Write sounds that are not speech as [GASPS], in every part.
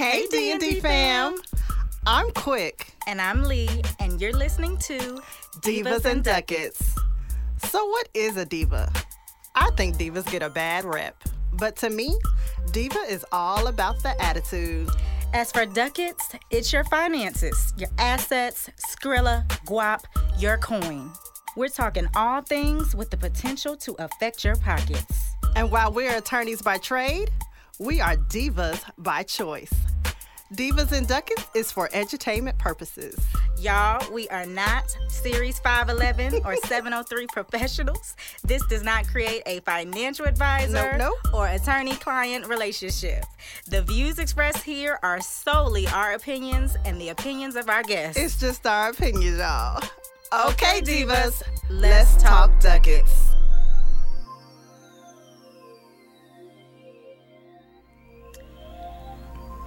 Hey, D&D fam. I'm Quick. And I'm Lee, and you're listening to Divas, and Ducats. So, what is a diva? I think divas get a bad rep. But to me, diva is all about the attitude. As for ducats, it's your finances, your assets, Skrilla, guap, your coin. We're talking all things with the potential to affect your pockets. And while we're attorneys by trade, we are divas by choice. Divas and Ducats is for entertainment purposes. Y'all, we are not Series 511 or [LAUGHS] 703 professionals. This does not create a financial advisor Nope, nope. or attorney client relationship. The views expressed here are solely our opinions and the opinions of our guests. It's just our opinion, y'all. Okay, Okay, divas, let's let's talk Duckets. Ducats.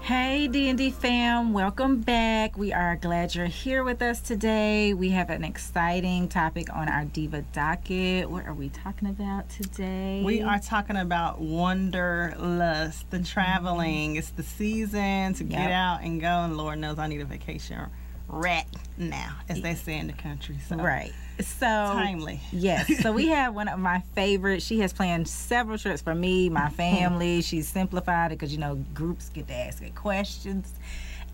Hey D&D fam, welcome back. We are glad you're here with us today. We have an exciting topic on our Diva docket. What are we talking about today? We are talking about wanderlust, the traveling. It's the season to get out and go, and Lord knows I need a vacation rat now, as they say in the country. So right. So timely. Yes. So we [LAUGHS] have one of my favorites. She has planned several trips for me, my family. She's simplified it because you know groups get to ask questions.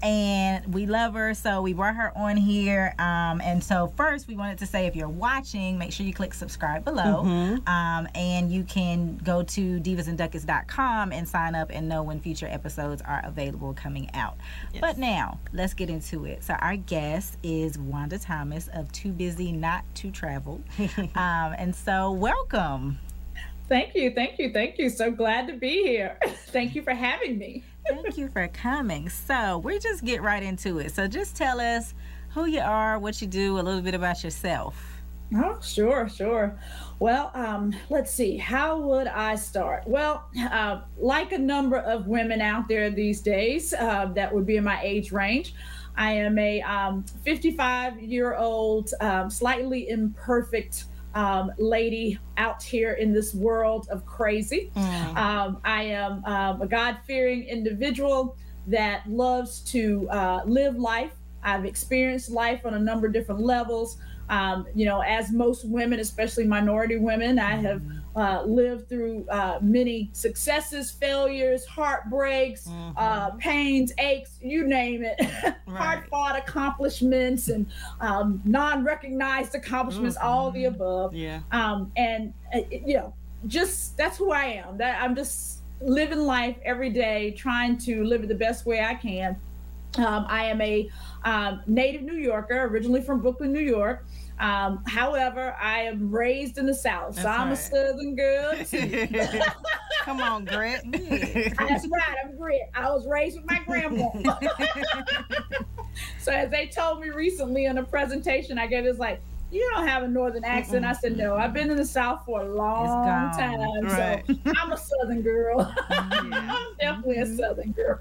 And we love her, so we brought her on here. Um, and so first, we wanted to say if you're watching, make sure you click subscribe below, um, and you can go to divasandducats.com and sign up and know when future episodes are available coming out. But now, let's get into it. So our guest is Wanda Thomas of Too Busy Not to Travel, [LAUGHS] um, and so welcome. Thank you, thank you, thank you. So glad to be here. [LAUGHS] Thank you for having me. Thank you for coming. So we just get right into it. So just tell us who you are, what you do, a little bit about yourself. Oh, sure, sure. Well, um, let's see. How would I start? Well, uh, like a number of women out there these days, uh, that would be in my age range. I am a um, 55 year old, um, slightly imperfect um, lady out here in this world of crazy. Um, I am um, a God fearing individual that loves to uh, live life. I've experienced life on a number of different levels. Um, you know, as most women, especially minority women, I have uh, lived through uh, many successes, failures, heartbreaks, uh, pains, aches, you name it, [LAUGHS] hard fought accomplishments and um, non recognized accomplishments, all the above. Yeah. um, and uh, you know just that's who i am. That i'm just living life every day trying to live it the best way i can. Um, i am a um, native new yorker originally from brooklyn new york um, however i am raised in the south so That's i'm a southern girl [LAUGHS] too. Come on, Grit. [LAUGHS] That's right. I'm Grit. I was raised with my grandma. [LAUGHS] so as they told me recently in a presentation I gave, it's like, you don't have a northern accent. I said, no, I've been in the South for a long time. Right. So I'm a southern girl. I'm definitely a southern girl.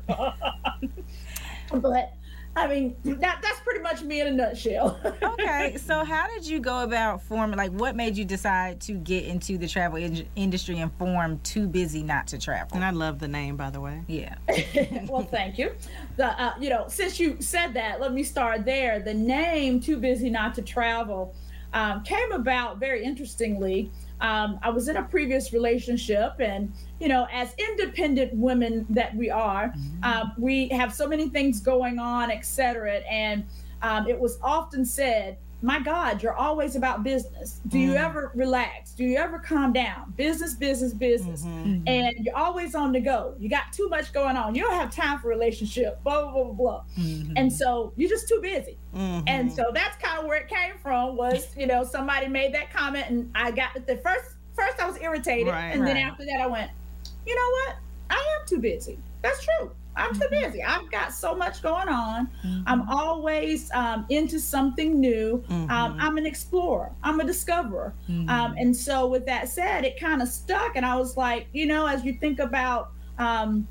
but I mean, that that's pretty much me in a nutshell. [LAUGHS] Okay, so how did you go about forming? Like, what made you decide to get into the travel in- industry and form Too Busy Not to Travel? And I love the name, by the way. Yeah. [LAUGHS] well, thank you. The uh, you know, since you said that, let me start there. The name "Too Busy Not to Travel" um, came about very interestingly. Um, I was in a previous relationship, and you know, as independent women that we are, um, we have so many things going on, etc. And um, it was often said, "My God, you're always about business. Do you mm. ever relax? Do you ever calm down? Business, business, business." Mm-hmm. Mm-hmm. and you're always on the go. You got too much going on. You don't have time for relationship. Blah blah blah blah. blah. And so you're just too busy. And so that's kind of where it came from. Was you know somebody made that comment, and I got the first first I was irritated, Right. and then after that I went, you know what? I am too busy. That's true. I'm too busy. I've got so much going on. I'm always um, into something new. Um, I'm an explorer. I'm a discoverer. Um, and so, with that said, it kind of stuck. And I was like, you know, as you think about um,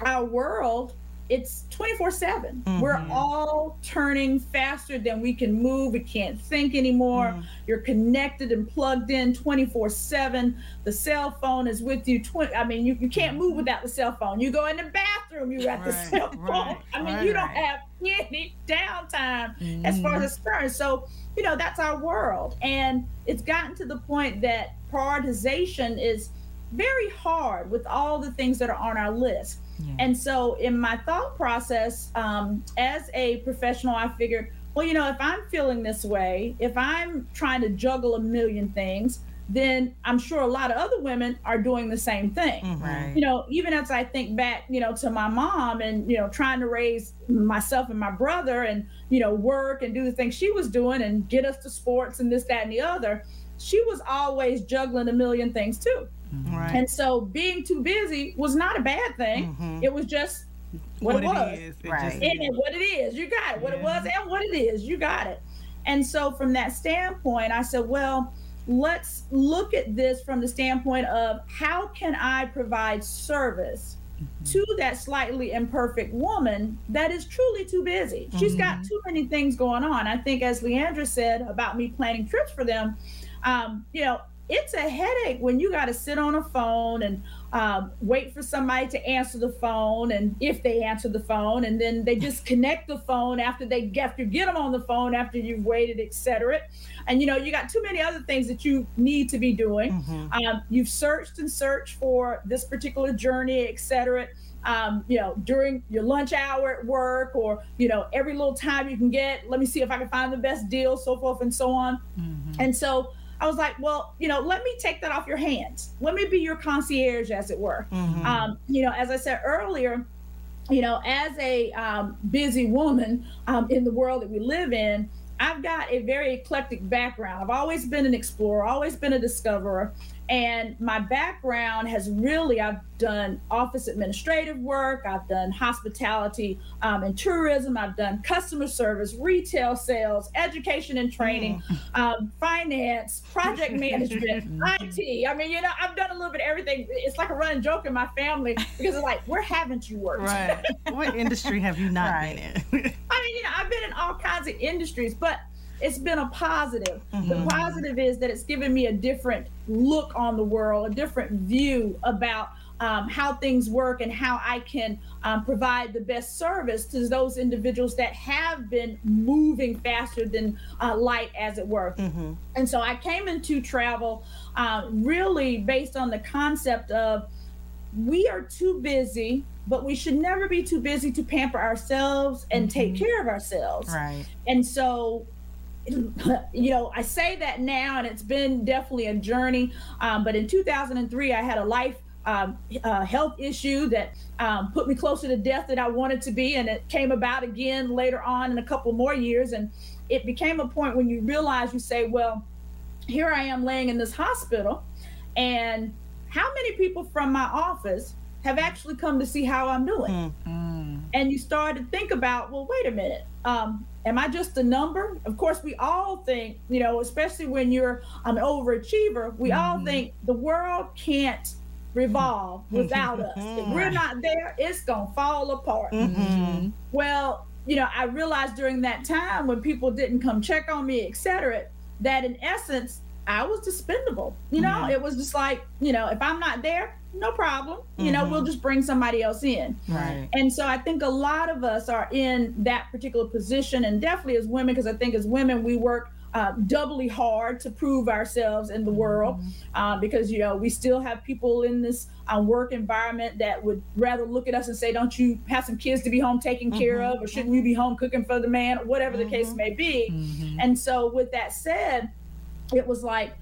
our world, it's 24 7. We're mm-hmm. all turning faster than we can move. We can't think anymore. Mm-hmm. You're connected and plugged in 24 7. The cell phone is with you. 20, I mean, you, you can't move mm-hmm. without the cell phone. You go in the bathroom, you got the cell phone. right, I mean, right, you don't right. have any downtime as far as it's concerned. So, you know, that's our world. And it's gotten to the point that prioritization is very hard with all the things that are on our list. And so, in my thought process, um, as a professional, I figured, well, you know, if I'm feeling this way, if I'm trying to juggle a million things, then I'm sure a lot of other women are doing the same thing. Right. You know, even as I think back, you know, to my mom and, you know, trying to raise myself and my brother and, you know, work and do the things she was doing and get us to sports and this, that, and the other, she was always juggling a million things too. Right. And so being too busy was not a bad thing. Mhm. It was just what, it was. is. It Right. just And what it is, you got it. What it was and what it is, you got it. And so from that standpoint, I said, well, let's look at this from the standpoint of how can I provide service to that slightly imperfect woman that is truly too busy. She's got too many things going on. I think, as Leandra said about me planning trips for them, um, you know, it's a headache when you got to sit on a phone and um, wait for somebody to answer the phone, and if they answer the phone, and then they disconnect the phone after they get you get them on the phone after you've waited, et cetera. And you know, you got too many other things that you need to be doing. Um, you've searched and searched for this particular journey, et cetera. Um, you know, during your lunch hour at work, or you know, every little time you can get. Let me see if I can find the best deal, so forth and so on. And so I was like, well, you know, let me take that off your hands. Let me be your concierge, as it were. Um, you know, as I said earlier, you know, as a um, busy woman um, in the world that we live in, I've got a very eclectic background. I've always been an explorer, always been a discoverer. And my background has really, I've done office administrative work, I've done hospitality um, and tourism, I've done customer service, retail sales, education and training, um, finance, project management, [LAUGHS] IT. I mean, you know, I've done a little bit of everything. It's like a running joke in my family because it's like, where haven't you worked? Right. what industry have you not been in? I mean, you know, I've been in all kinds of industries, but it's been a positive. The positive is that it's given me a different look on the world, a different view about um, how things work and how I can um, provide the best service to those individuals that have been moving faster than uh, light, as it were. And so I came into travel uh, really based on the concept of we are too busy, but we should never be too busy to pamper ourselves and take care of ourselves. Right. And so, [LAUGHS] you know, I say that now, and it's been definitely a journey. Um, but in 2003, I had a life um, uh, health issue that um, put me closer to death than I wanted to be. And it came about again later on in a couple more years. And it became a point when you realize you say, well, here I am laying in this hospital, and how many people from my office have actually come to see how I'm doing? And you start to think about, well, wait a minute. Um, am I just a number? Of course, we all think, you know, especially when you're an overachiever, we all mm-hmm. think the world can't revolve mm-hmm. without us. If we're not there, it's going to fall apart. Mm-hmm. Well, you know, I realized during that time when people didn't come check on me, et cetera, that in essence, I was dispendable. You know, it was just like, you know, if I'm not there, no problem. You know, we'll just bring somebody else in. Right. And so I think a lot of us are in that particular position, and definitely as women, because I think as women, we work uh, doubly hard to prove ourselves in the world uh, because, you know, we still have people in this uh, work environment that would rather look at us and say, don't you have some kids to be home taken care of, or shouldn't we be home cooking for the man, or whatever the case may be. And so, with that said, it was like,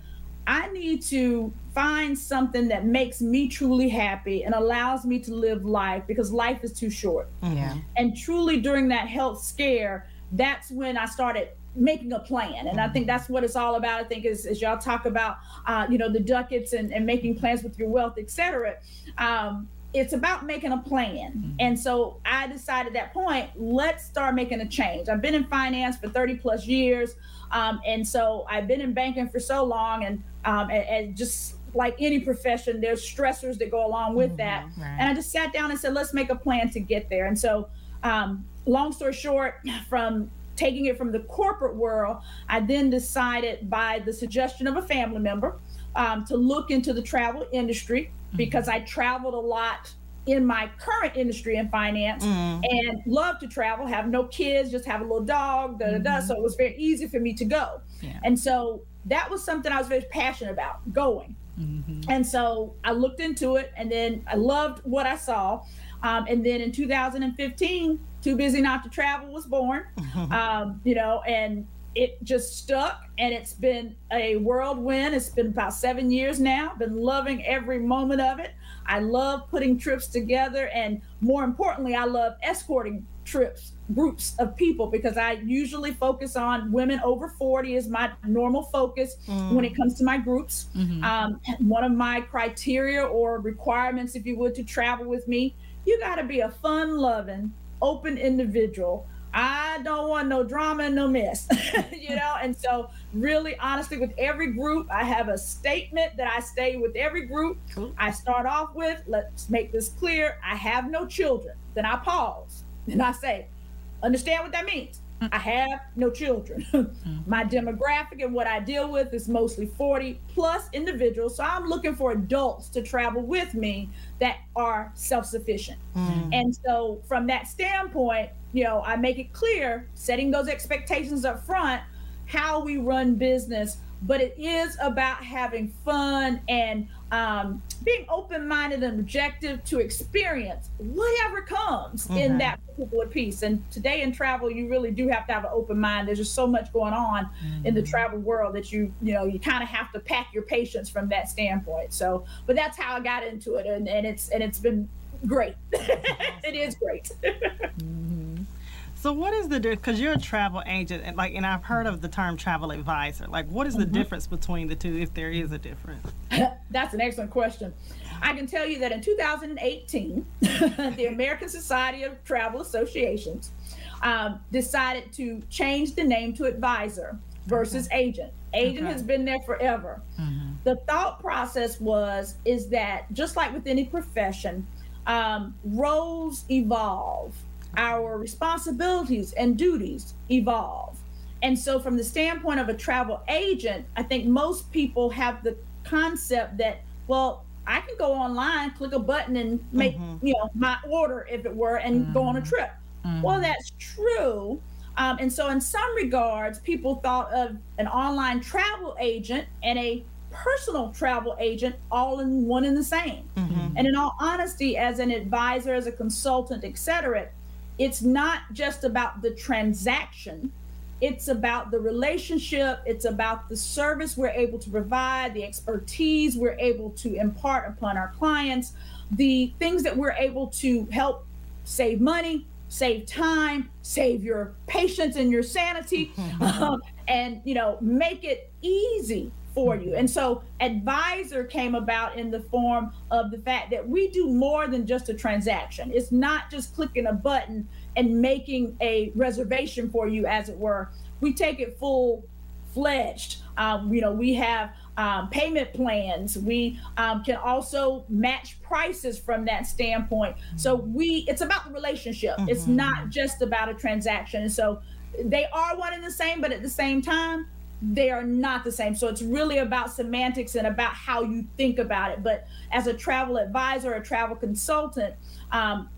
I need to find something that makes me truly happy and allows me to live life because life is too short. Yeah. And truly, during that health scare, that's when I started making a plan. And I think that's what it's all about. I think as, as y'all talk about, uh, you know, the ducats and, and making plans with your wealth, et cetera. Um, it's about making a plan. And so I decided at that point, let's start making a change. I've been in finance for 30 plus years. Um, and so I've been in banking for so long and, um, and, and just like any profession, there's stressors that go along with that. Mm-hmm. Right. And I just sat down and said, let's make a plan to get there. And so, um, long story short, from taking it from the corporate world, I then decided by the suggestion of a family member um, to look into the travel industry because I traveled a lot in my current industry in finance and love to travel, have no kids, just have a little dog, da da da. So it was very easy for me to go. Yeah. And so that was something I was very passionate about going. And so I looked into it and then I loved what I saw. Um, and then in 2015, Too Busy Not to Travel was born, [LAUGHS] um, you know, and it just stuck and it's been a whirlwind. It's been about seven years now. Been loving every moment of it. I love putting trips together. And more importantly, I love escorting trips, groups of people, because I usually focus on women over 40 is my normal focus when it comes to my groups. Um, one of my criteria or requirements, if you would, to travel with me, you got to be a fun loving, open individual. I don't want no drama and no mess, [LAUGHS] you know? And so, really, honestly, with every group, I have a statement that I stay with every group. Cool. I start off with, let's make this clear I have no children. Then I pause and I say, understand what that means? I have no children. [LAUGHS] My demographic and what I deal with is mostly 40 plus individuals. So I'm looking for adults to travel with me that are self sufficient. Mm. And so, from that standpoint, you know, I make it clear, setting those expectations up front, how we run business. But it is about having fun and um, being open minded and objective to experience whatever comes in mm-hmm. that particular piece. And today in travel, you really do have to have an open mind. There's just so much going on in the mm-hmm. travel world that you, you know, you kind of have to pack your patience from that standpoint. So, but that's how I got into it, and, and it's and it's been great. [LAUGHS] it is great. [LAUGHS] Mm-hmm. So what is the because you're a travel agent and like and I've heard of the term travel advisor. Like what is the difference between the two if there is a difference? [LAUGHS] That's an excellent question. I can tell you that in 2018, [LAUGHS] the American Society of Travel Associations um, decided to change the name to advisor versus agent. Agent Okay. has been there forever. The thought process was is that just like with any profession, um, roles evolve, our responsibilities and duties evolve. And so, from the standpoint of a travel agent, I think most people have the concept that, well, I can go online, click a button, and make mm-hmm. you know my order, if it were, and go on a mm-hmm. trip. Well, mm-hmm. that's true. Um, and so, in some regards, people thought of an online travel agent and a personal travel agent all in one and the same. And in all honesty, as an advisor, as a consultant, etc., it's not just about the transaction. It's about the relationship. It's about the service we're able to provide, the expertise we're able to impart upon our clients, the things that we're able to help save money, save time, save your patience and your sanity, um, and you know make it easy for you. And so advisor came about in the form of the fact that we do more than just a transaction. It's not just clicking a button and making a reservation for you, as it were. We take it full fledged. Um, you know, we have um, payment plans. We um, can also match prices from that standpoint. So we, it's about the relationship. It's not just about a transaction. And so they are one and the same, but at the same time, they are not the same. So it's really about semantics and about how you think about it. But as a travel advisor, a travel consultant, um,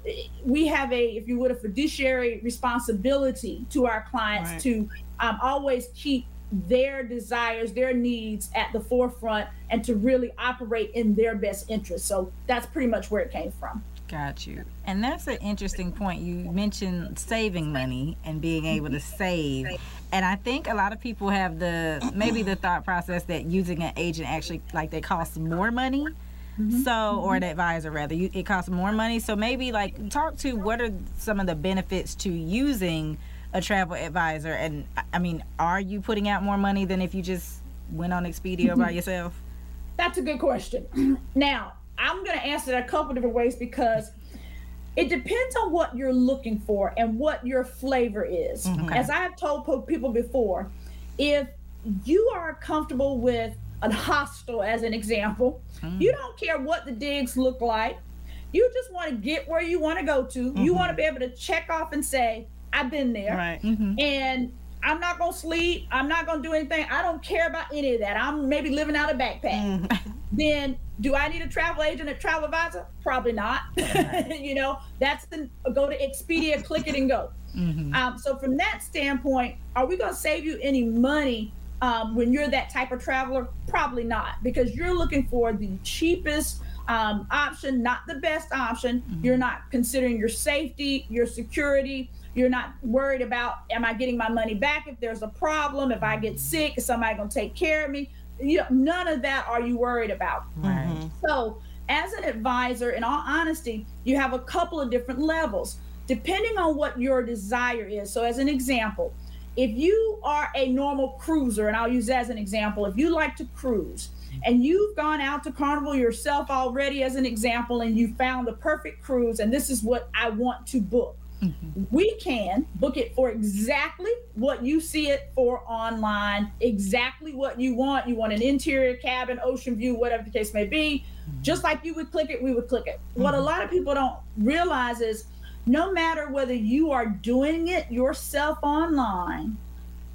we have a, if you would, a fiduciary responsibility to our clients Right. to um, always keep their desires, their needs at the forefront, and to really operate in their best interest. So that's pretty much where it came from. Got you. And that's an interesting point. You mentioned saving money and being able to save. And I think a lot of people have the maybe the thought process that using an agent actually like they cost more money. Mm-hmm. So, or mm-hmm. an advisor rather, you, it costs more money. So maybe like talk to what are some of the benefits to using a travel advisor. And I- I mean, are you putting out more money than if you just went on Expedia mm-hmm. by yourself? That's a good question. [CLEARS THROAT] now, I'm going to answer that a couple different ways because it depends on what you're looking for and what your flavor is. As I have told people before, if you are comfortable with a hostel as an example. Mm. You don't care what the digs look like. You just want to get where you want to go to. Mm-hmm. You want to be able to check off and say, I've been there. Right. Mm-hmm. And I'm not gonna sleep. I'm not gonna do anything. I don't care about any of that. I'm maybe living out a backpack. Mm. [LAUGHS] then do I need a travel agent at Travel Advisor? Probably not. [LAUGHS] you know, that's the go to Expedia, click it and go. Mm-hmm. Um, so from that standpoint, are we gonna save you any money um, when you're that type of traveler? Probably not, because you're looking for the cheapest um, option, not the best option. Mm-hmm. You're not considering your safety, your security you're not worried about, am I getting my money back if there's a problem? If I get sick, is somebody going to take care of me? You know, none of that are you worried about. Right. Mm-hmm. So, as an advisor, in all honesty, you have a couple of different levels depending on what your desire is. So, as an example, if you are a normal cruiser, and I'll use that as an example, if you like to cruise and you've gone out to Carnival yourself already, as an example, and you found the perfect cruise, and this is what I want to book, Mm-hmm. We can book it for exactly what you see it for online, exactly what you want. You want an interior cabin, ocean view, whatever the case may be. Mm-hmm. Just like you would click it, we would click it. Mm-hmm. What a mm-hmm. lot of people don't realize is no matter whether you are doing it yourself online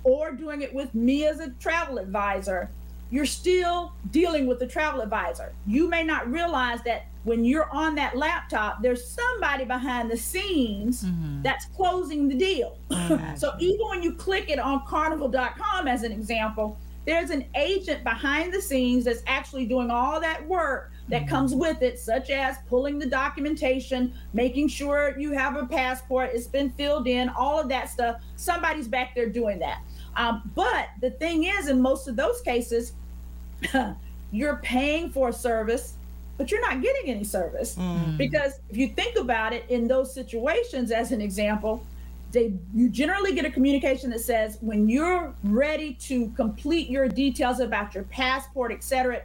or doing it with me as a travel advisor, you're still dealing with the travel advisor. You may not realize that when you're on that laptop, there's somebody behind the scenes mm-hmm. that's closing the deal. [LAUGHS] so even when you click it on carnival.com, as an example, there's an agent behind the scenes that's actually doing all that work that mm-hmm. comes with it, such as pulling the documentation, making sure you have a passport, it's been filled in, all of that stuff. Somebody's back there doing that. Um, but the thing is, in most of those cases, [LAUGHS] you're paying for a service but you're not getting any service. Mm. because if you think about it in those situations as an example they you generally get a communication that says when you're ready to complete your details about your passport etc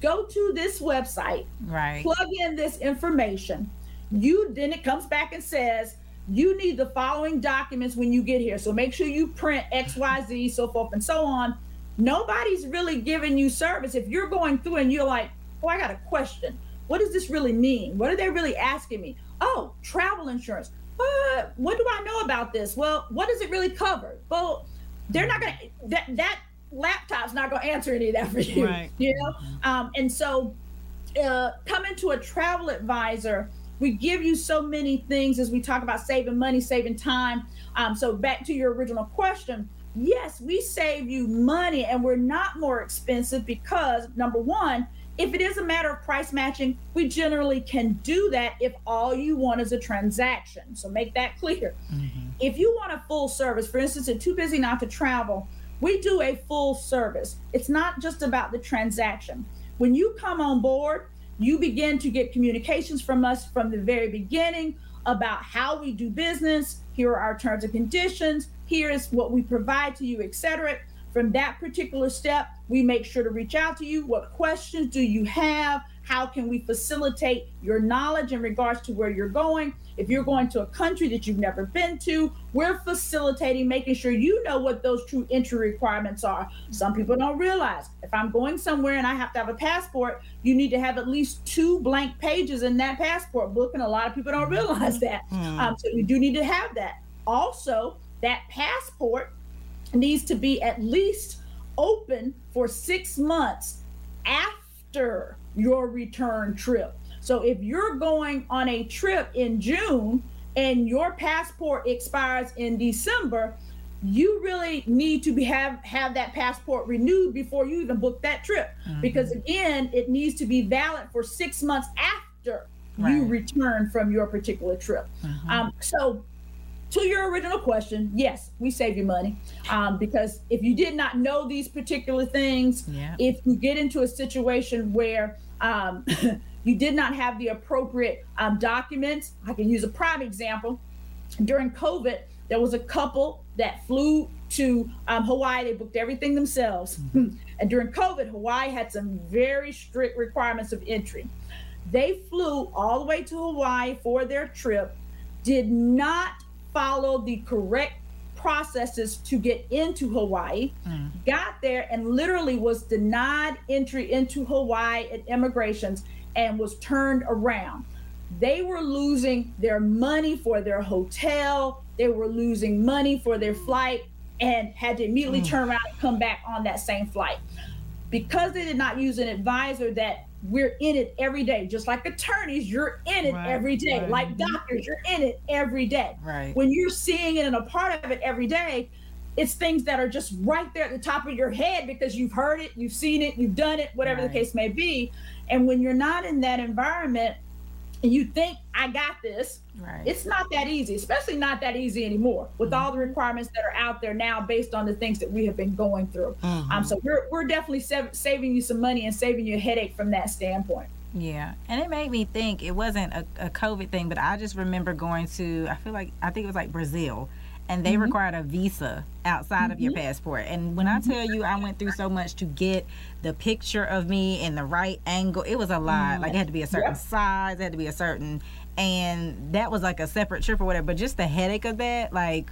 go to this website right. plug in this information. You then it comes back and says you need the following documents when you get here so make sure you print xyz so forth and so on nobody's really giving you service if you're going through and you're like oh, I got a question. What does this really mean? What are they really asking me? Oh, travel insurance. What? What do I know about this? Well, what does it really cover? Well, they're not going to, that, that laptop's not going to answer any of that for you. Right. You know? Um, and so uh, coming to a travel advisor, we give you so many things as we talk about saving money, saving time. Um, so back to your original question, yes, we save you money and we're not more expensive because number one, if it is a matter of price matching, we generally can do that if all you want is a transaction. So make that clear. Mm-hmm. If you want a full service, for instance, if too busy not to travel, we do a full service. It's not just about the transaction. When you come on board, you begin to get communications from us from the very beginning about how we do business. Here are our terms and conditions. Here is what we provide to you, etc. From that particular step, we make sure to reach out to you. What questions do you have? How can we facilitate your knowledge in regards to where you're going? If you're going to a country that you've never been to, we're facilitating making sure you know what those true entry requirements are. Some people don't realize if I'm going somewhere and I have to have a passport, you need to have at least two blank pages in that passport book. And a lot of people don't realize that. Mm. Um, so you do need to have that. Also, that passport needs to be at least open for six months after your return trip. So if you're going on a trip in June and your passport expires in December, you really need to be, have have that passport renewed before you even book that trip mm-hmm. because again it needs to be valid for six months after right. you return from your particular trip mm-hmm. um, so to your original question, yes, we save you money um, because if you did not know these particular things, yeah. if you get into a situation where um, [LAUGHS] you did not have the appropriate um, documents, I can use a prime example. During COVID, there was a couple that flew to um, Hawaii. They booked everything themselves. Mm-hmm. [LAUGHS] and during COVID, Hawaii had some very strict requirements of entry. They flew all the way to Hawaii for their trip, did not follow the correct processes to get into Hawaii, mm. got there and literally was denied entry into Hawaii at immigrations and was turned around. They were losing their money for their hotel, they were losing money for their flight, and had to immediately mm. turn around and come back on that same flight. Because they did not use an advisor that we're in it every day. Just like attorneys, you're in it right, every day. Right. Like doctors, you're in it every day. Right. When you're seeing it and a part of it every day, it's things that are just right there at the top of your head because you've heard it, you've seen it, you've done it, whatever right. the case may be. And when you're not in that environment, and you think I got this, right. it's not that easy, especially not that easy anymore with mm-hmm. all the requirements that are out there now based on the things that we have been going through. Mm-hmm. Um, so we're, we're definitely saving you some money and saving you a headache from that standpoint. Yeah, and it made me think it wasn't a, a COVID thing, but I just remember going to, I feel like, I think it was like Brazil and they mm-hmm. required a visa outside mm-hmm. of your mm-hmm. passport. And when I mm-hmm. tell you, I went through so much to get the picture of me in the right angle. It was a lot. Like it had to be a certain size, it had to be a certain, and that was like a separate trip or whatever. But just the headache of that, like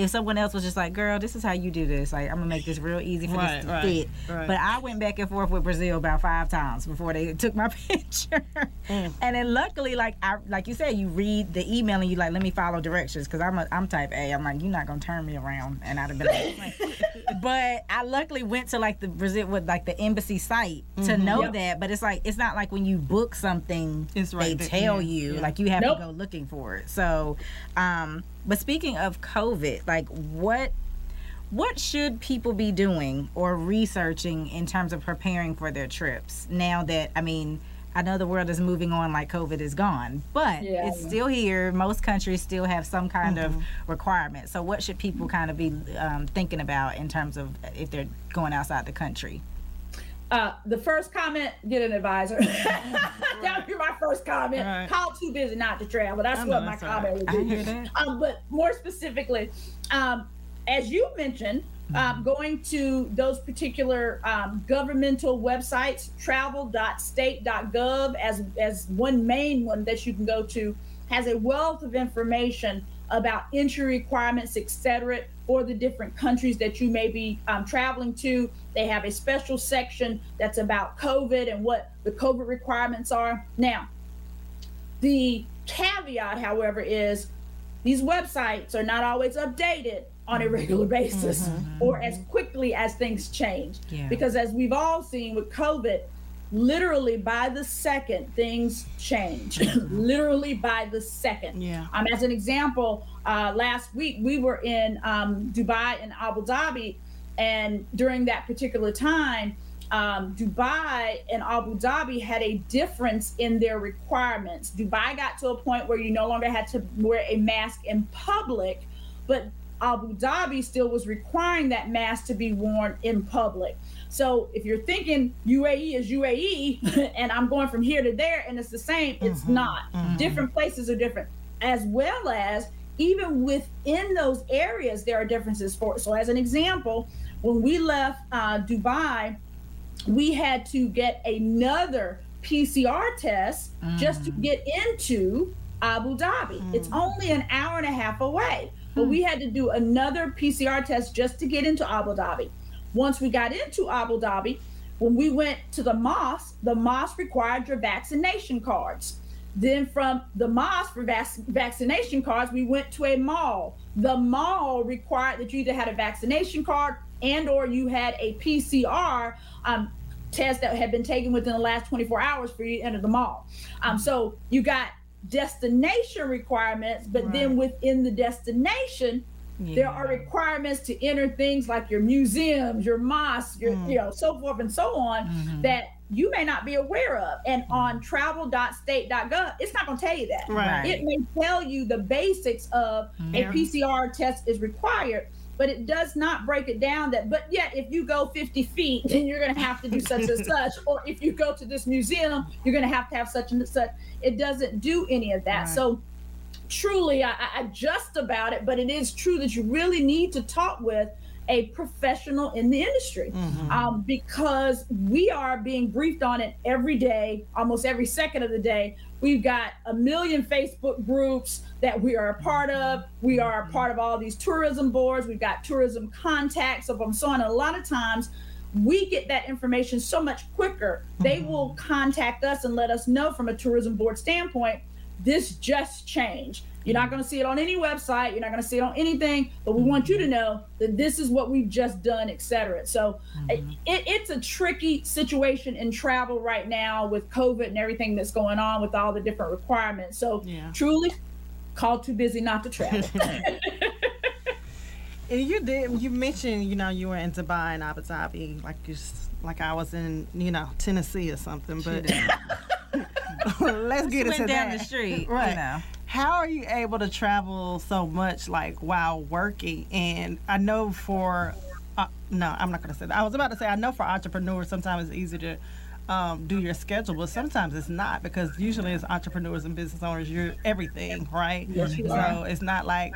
if someone else was just like, "Girl, this is how you do this," like I'm gonna make this real easy for right, this to right, fit. Right. But I went back and forth with Brazil about five times before they took my [LAUGHS] picture. Mm. And then luckily, like I like you said, you read the email and you like, let me follow directions because I'm a, I'm type A. I'm like, you're not gonna turn me around, and I'd have been like. [LAUGHS] but I luckily went to like the Brazil with like the embassy site mm-hmm. to know yep. that. But it's like it's not like when you book something, it's right they tell yeah. you yeah. like you have nope. to go looking for it. So, um, but speaking of COVID, like what what should people be doing or researching in terms of preparing for their trips now that I mean I know the world is moving on like COVID is gone, but yeah. it's still here. Most countries still have some kind mm-hmm. of requirement. So, what should people kind of be um, thinking about in terms of if they're going outside the country? Uh, the first comment, get an advisor. [LAUGHS] that would be my first comment. Right. Call too busy not to travel. That's what my comment would be. I hear that. Um, but more specifically, um, as you mentioned, um, going to those particular um, governmental websites, travel.state.gov as as one main one that you can go to, has a wealth of information about entry requirements, etc., for the different countries that you may be um, traveling to. They have a special section that's about COVID and what the COVID requirements are. Now, the caveat, however, is these websites are not always updated on a regular basis mm-hmm. or as quickly as things change. Yeah. Because as we've all seen with COVID, literally by the second things change. [COUGHS] Literally by the second. Yeah. Um, as an example uh, last week we were in um, dubai and abu dhabi and during that particular time um, dubai and abu dhabi had a difference in their requirements. Dubai got to a point where you no longer had to wear a mask in public but abu dhabi still was requiring that mask to be worn in public so if you're thinking UAE is UAE [LAUGHS] and I'm going from here to there and it's the same, it's mm-hmm. not. Mm-hmm. Different places are different. As well as even within those areas, there are differences for So as an example, when we left uh, Dubai, we had to get another PCR test mm. just to mm. get into Abu Dhabi. Mm. It's only an hour and a half away, but mm. we had to do another PCR test just to get into Abu Dhabi. Once we got into Abu Dhabi, when we went to the mosque, the mosque required your vaccination cards. Then from the mosque for vac- vaccination cards, we went to a mall. The mall required that you either had a vaccination card and or you had a PCR um, test that had been taken within the last 24 hours for you to enter the mall. Um, so you got destination requirements, but right. then within the destination, yeah. There are requirements to enter things like your museums, your mosques, your mm. you know, so forth and so on mm-hmm. that you may not be aware of. And on travel.state.gov, it's not going to tell you that. Right. It may tell you the basics of yeah. a PCR test is required, but it does not break it down that, but yet if you go 50 feet, then [LAUGHS] you're going to have to do such and such. Or if you go to this museum, you're going to have to have such and such. It doesn't do any of that. Right. So truly, I, I just about it, but it is true that you really need to talk with a professional in the industry mm-hmm. um, because we are being briefed on it every day, almost every second of the day. We've got a million Facebook groups that we are a part of. We are a part of all these tourism boards. We've got tourism contacts of them, so on. A lot of times, we get that information so much quicker. They mm-hmm. will contact us and let us know from a tourism board standpoint, this just changed. You're not going to see it on any website. You're not going to see it on anything, but we want you to know that this is what we've just done, et cetera. So mm-hmm. it, it's a tricky situation in travel right now with COVID and everything that's going on with all the different requirements. So yeah. truly, call too busy not to travel. [LAUGHS] And you did. You mentioned, you know, you were in Dubai and Abu Dhabi, like you, like I was in, you know, Tennessee or something. But [LAUGHS] [LAUGHS] let's get into down that. the street, right? You know. How are you able to travel so much, like while working? And I know for, uh, no, I'm not gonna say that. I was about to say I know for entrepreneurs, sometimes it's easy to. Um, do your schedule, but sometimes it's not because usually as entrepreneurs and business owners, you're everything, right? Yes, you so are. it's not like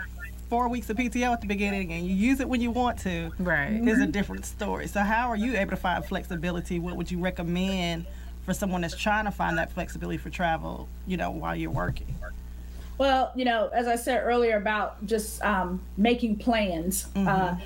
four weeks of PTO at the beginning and you use it when you want to, right, is a different story. So how are you able to find flexibility? What would you recommend for someone that's trying to find that flexibility for travel, you know, while you're working? Well, you know, as I said earlier about just um, making plans, mm-hmm. uh,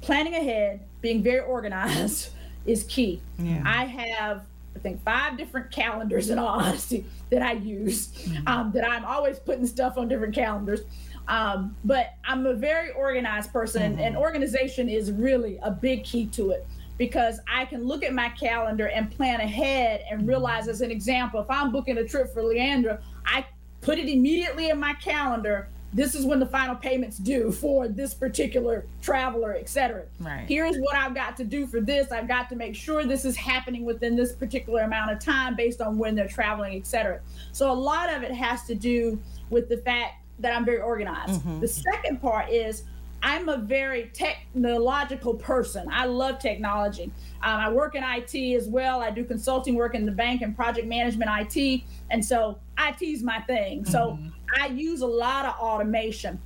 planning ahead, being very organized [LAUGHS] is key. Yeah. I have I think five different calendars in all honesty [LAUGHS] that I use. Mm-hmm. Um, that I'm always putting stuff on different calendars. Um, but I'm a very organized person, mm-hmm. and organization is really a big key to it because I can look at my calendar and plan ahead and realize, as an example, if I'm booking a trip for Leandra, I put it immediately in my calendar. This is when the final payments due for this particular traveler, etc. Right. Here's what I've got to do for this. I've got to make sure this is happening within this particular amount of time based on when they're traveling, etc. So a lot of it has to do with the fact that I'm very organized. Mm-hmm. The second part is I'm a very technological person. I love technology. Um, I work in IT as well. I do consulting work in the bank and project management IT. And so IT is my thing. Mm-hmm. So I use a lot of automation.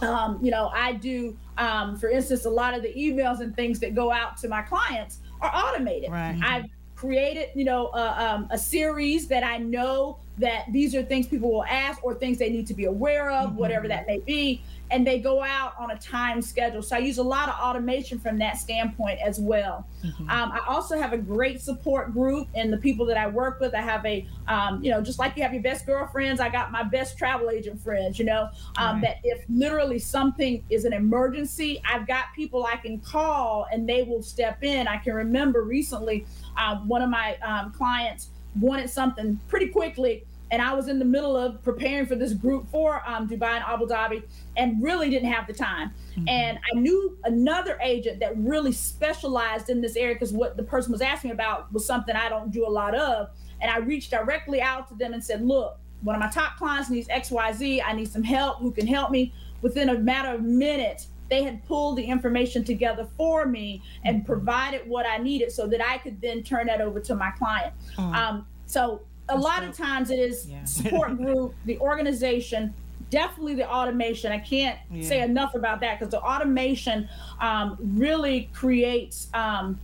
Um, you know, I do, um, for instance, a lot of the emails and things that go out to my clients are automated. Right. I've created, you know, uh, um, a series that I know that these are things people will ask or things they need to be aware of, mm-hmm. whatever that may be. And they go out on a time schedule. So I use a lot of automation from that standpoint as well. Mm-hmm. Um, I also have a great support group and the people that I work with. I have a, um, you know, just like you have your best girlfriends, I got my best travel agent friends, you know, um, right. that if literally something is an emergency, I've got people I can call and they will step in. I can remember recently um, one of my um, clients wanted something pretty quickly and I was in the middle of preparing for this group for um, Dubai and Abu Dhabi, and really didn't have the time. Mm-hmm. And I knew another agent that really specialized in this area because what the person was asking about was something I don't do a lot of. And I reached directly out to them and said, "Look, one of my top clients needs X, Y, Z. I need some help. Who can help me?" Within a matter of minutes, they had pulled the information together for me and mm-hmm. provided what I needed so that I could then turn that over to my client. Mm-hmm. Um, so a lot of times it is yeah. support [LAUGHS] group, the organization, definitely the automation. I can't yeah. say enough about that because the automation um, really creates um,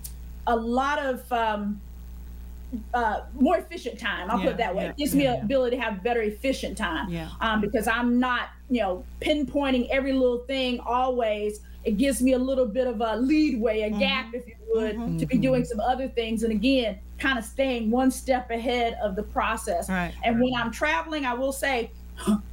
a lot of um, uh, more efficient time. I'll yeah, put it that way. Yeah, it gives me an ability to have better efficient time. Yeah. Um, because I'm not, you know, pinpointing every little thing always. It gives me a little bit of a leadway, a mm-hmm. gap, if you would, mm-hmm. to be doing some other things. And again, kind of staying one step ahead of the process. Right. And when I'm traveling, I will say,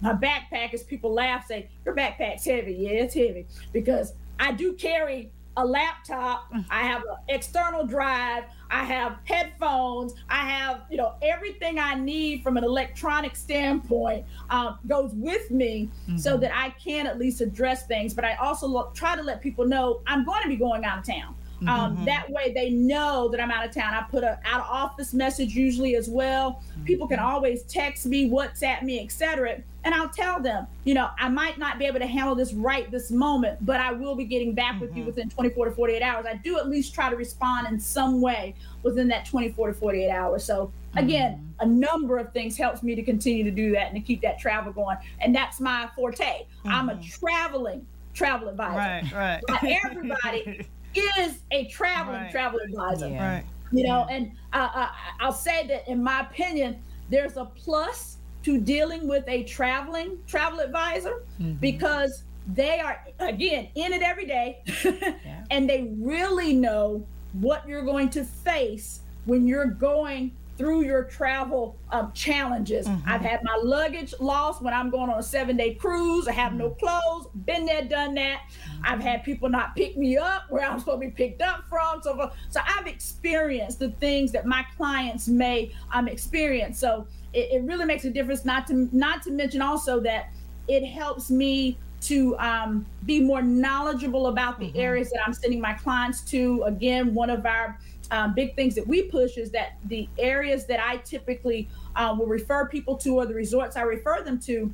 my backpack, as people laugh, say, Your backpack's heavy. Yeah, it's heavy. Because I do carry a laptop, I have an external drive, I have headphones, I have, you know, everything I need from an electronic standpoint um, goes with me mm-hmm. so that I can at least address things. But I also lo- try to let people know I'm going to be going out of town. Um, mm-hmm. That way they know that I'm out of town. I put an out of office message usually as well. Mm-hmm. People can always text me, WhatsApp me, etc. And I'll tell them, you know, I might not be able to handle this right this moment, but I will be getting back mm-hmm. with you mm-hmm. within 24 to 48 hours. I do at least try to respond in some way within that 24 to 48 hours. So again, mm-hmm. a number of things helps me to continue to do that and to keep that travel going. And that's my forte. I'm a traveling travel advisor. Right, right. Everybody [LAUGHS] is a traveling Right. travel advisor. Yeah. Right. You know, and uh, uh, I'll say that in my opinion, there's a plus to dealing with a traveling travel advisor because they are again in it every day [LAUGHS] and they really know what you're going to face when you're going through your travel um, challenges. I've had my luggage lost when I'm going on a seven day cruise. I have no clothes, been there, done that. I've had people not pick me up where I'm supposed to be picked up from. So, so I've experienced the things that my clients may um, experience. So it, it really makes a difference. Not to not to mention also that it helps me to um, be more knowledgeable about the areas that I'm sending my clients to. Again, one of our um, big things that we push is that the areas that I typically uh, will refer people to or the resorts I refer them to,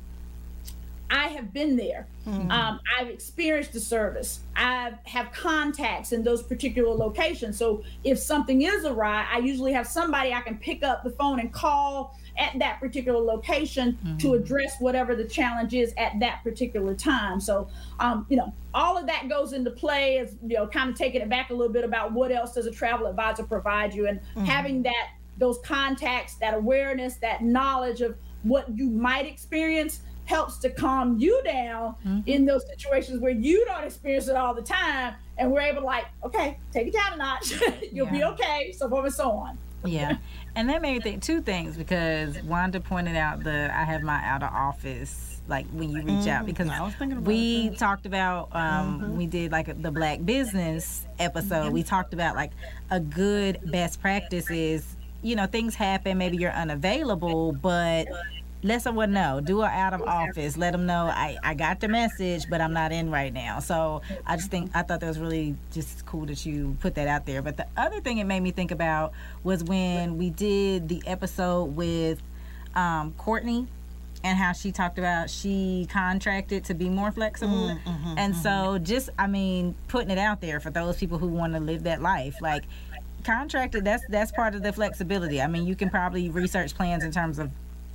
I have been there. Um, I've experienced the service. I have contacts in those particular locations. So if something is awry, I usually have somebody I can pick up the phone and call at that particular location to mm-hmm. address whatever the challenge is at that particular time. So, um, you know, all of that goes into play as, you know, kind of taking it back a little bit about what else does a travel advisor provide you and mm-hmm. having that, those contacts, that awareness, that knowledge of what you might experience helps to calm you down mm-hmm. in those situations where you don't experience it all the time. And we're able to like, okay, take it down a notch. [LAUGHS] You'll be okay. So forth and so on. Yeah. And that made me think two things because Wanda pointed out the I have my out of office like when you reach out because mm-hmm. I was thinking about we that. talked about um mm-hmm. we did like the black business episode. Mm-hmm. We talked about like a good best practice is you know things happen maybe you're unavailable but let someone know. Do an out of office. Let them know I, I got the message but i'm not in right now. So i just think i thought that was really just cool that you put that out there. But the other thing it made me think about was when we did the episode with um, courtney and how she talked about she contracted to be more flexible. Mm-hmm, mm-hmm, and so mm-hmm. just i mean putting it out there for those people who want to live that life. Like contracted that's that's part of the flexibility. I mean you can probably research plans in terms of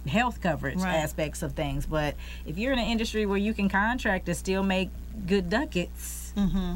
health coverage Right. aspects of things but if you're in an industry where you can contract and still make good ducats mm-hmm.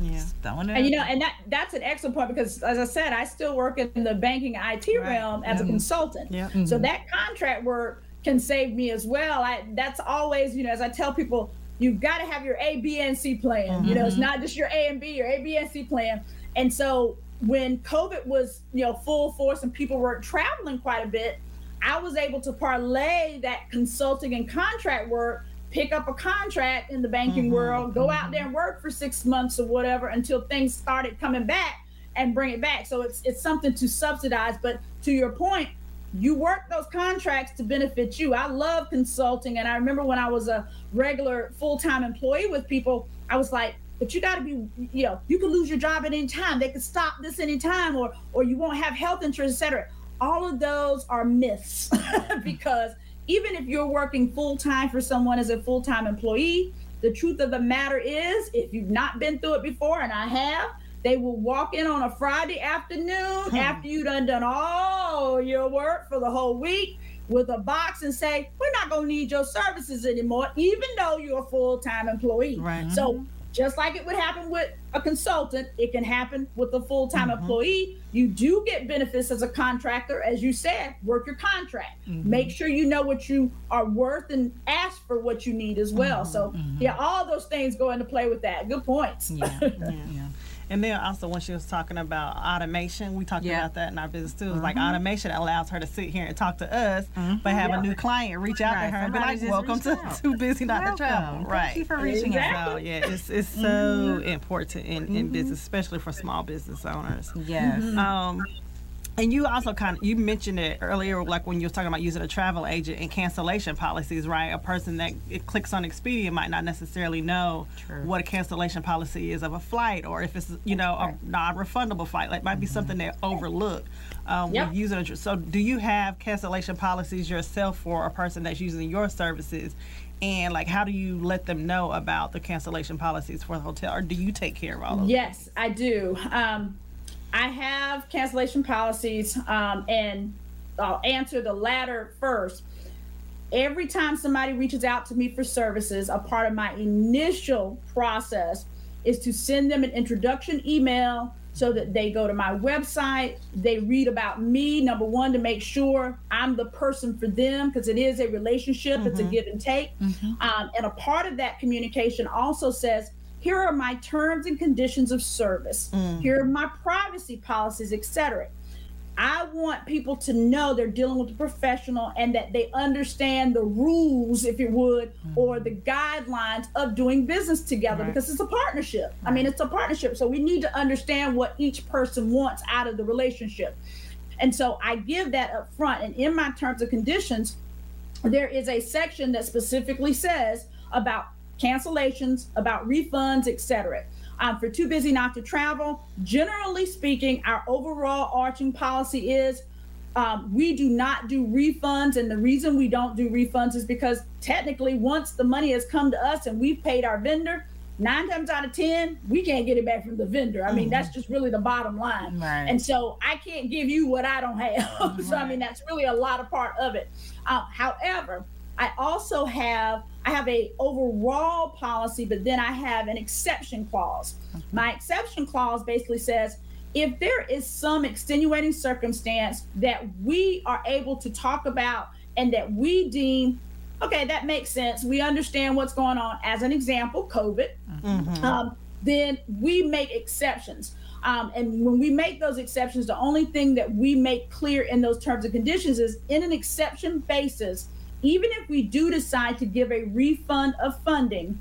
Yeah. throwing it And you know, and that that's an excellent point because, as I said, I still work in the banking IT realm as a consultant. Yeah. So mm-hmm. that contract work can save me as well. I that's always, you know, as I tell people, you've got to have your A, B, and C plan. You know, it's mm-hmm. not just your A and B, your A, B, and C plan. And so when COVID was, you know, full force and people were traveling quite a bit, I was able to parlay that consulting and contract work, pick up a contract in the banking mm-hmm, world, go out mm-hmm. there and work for six months or whatever until things started coming back and bring it back. So it's it's something to subsidize. But to your point, you work those contracts to benefit you. I love consulting, and I remember when I was a regular full time employee with people, I was like, but you got to be, you know, you could lose your job at any time. They could stop this anytime, or or you won't have health insurance, etc. All of those are myths [LAUGHS] because even if you're working full time for someone as a full time employee, the truth of the matter is, if you've not been through it before, and I have, they will walk in on a Friday afternoon hmm. after you done done all your work for the whole week with a box and say, "We're not gonna need your services anymore," even though you're a full time employee. Right. So mm-hmm. Just like it would happen with a consultant, it can happen with a full time mm-hmm. employee. You do get benefits as a contractor, as you said, work your contract. Mm-hmm. Make sure you know what you are worth and ask for what you need as well. So, mm-hmm. yeah, all those things go into play with that. Good points. yeah yeah [LAUGHS] And then also when she was talking about automation, we talked Yeah. about that in our business too. It's Like mm-hmm. automation allows her to sit here and talk to us, mm-hmm. but have a new client reach out Right, to her and be like, "Welcome to out. Too Busy Not to Travel." Welcome. Right. Thank you for reaching out. So yeah, it's it's so mm-hmm. important in, in business, especially for small business owners. Yes. Um, and you also kind of you mentioned it earlier, like when you were talking about using a travel agent and cancellation policies, right? A person that it clicks on Expedia might not necessarily know True. what a cancellation policy is of a flight, or if it's you know a non-refundable flight. Like might be something they overlook. Um, Yep. with using a, so do you have cancellation policies yourself for a person that's using your services? And like, how do you let them know about the cancellation policies for the hotel, or do you take care of all of them? Yes, I do. Um, I have cancellation policies, um, and I'll answer the latter first. Every time somebody reaches out to me for services, a part of my initial process is to send them an introduction email so that they go to my website, they read about me, number one, to make sure I'm the person for them, because it is a relationship, mm-hmm. it's a give and take. Mm-hmm. Um, and a part of that communication also says, here are my terms and conditions of service, mm. here are my privacy policies, etc. I want people to know they're dealing with a professional and that they understand the rules, if you would, mm-hmm. or the guidelines of doing business together right. because it's a partnership. Right. I mean, it's a partnership. So we need to understand what each person wants out of the relationship. And so I give that up front. And in my terms and conditions, there is a section that specifically says about cancellations, about refunds, etc um, for too busy not to travel. Generally speaking, our overall arching policy is um, we do not do refunds. And the reason we don't do refunds is because technically, once the money has come to us and we've paid our vendor, nine times out of 10, we can't get it back from the vendor. I mean, mm-hmm. that's just really the bottom line. Right. And so I can't give you what I don't have. [LAUGHS] so, right. I mean, that's really a lot of part of it. Uh, however, I also have I have a overall policy, but then I have an exception clause. My exception clause basically says if there is some extenuating circumstance that we are able to talk about and that we deem okay that makes sense we understand what's going on as an example covid mm-hmm. um, then we make exceptions um, and when we make those exceptions the only thing that we make clear in those terms and conditions is in an exception basis even if we do decide to give a refund of funding,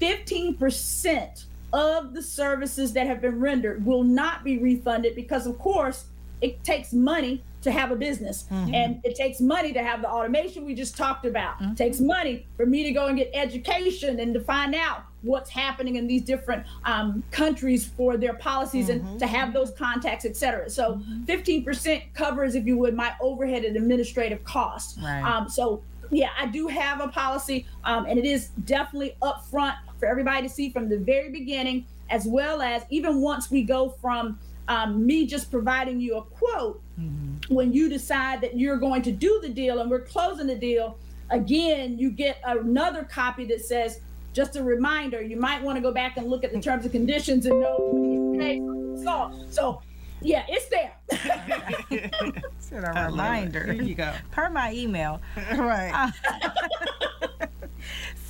15% of the services that have been rendered will not be refunded because, of course, it takes money to have a business mm-hmm. and it takes money to have the automation we just talked about mm-hmm. it takes money for me to go and get education and to find out what's happening in these different um, countries for their policies mm-hmm. and to have those contacts et cetera so 15% mm-hmm. covers if you would my overhead and administrative costs right. um, so yeah i do have a policy um, and it is definitely upfront for everybody to see from the very beginning as well as even once we go from um, me just providing you a quote mm-hmm. when you decide that you're going to do the deal and we're closing the deal again you get another copy that says just a reminder you might want to go back and look at the terms and conditions and know so so yeah it's there. [LAUGHS] It's a reminder. Here you go. Per my email. [LAUGHS] Right. Uh, [LAUGHS]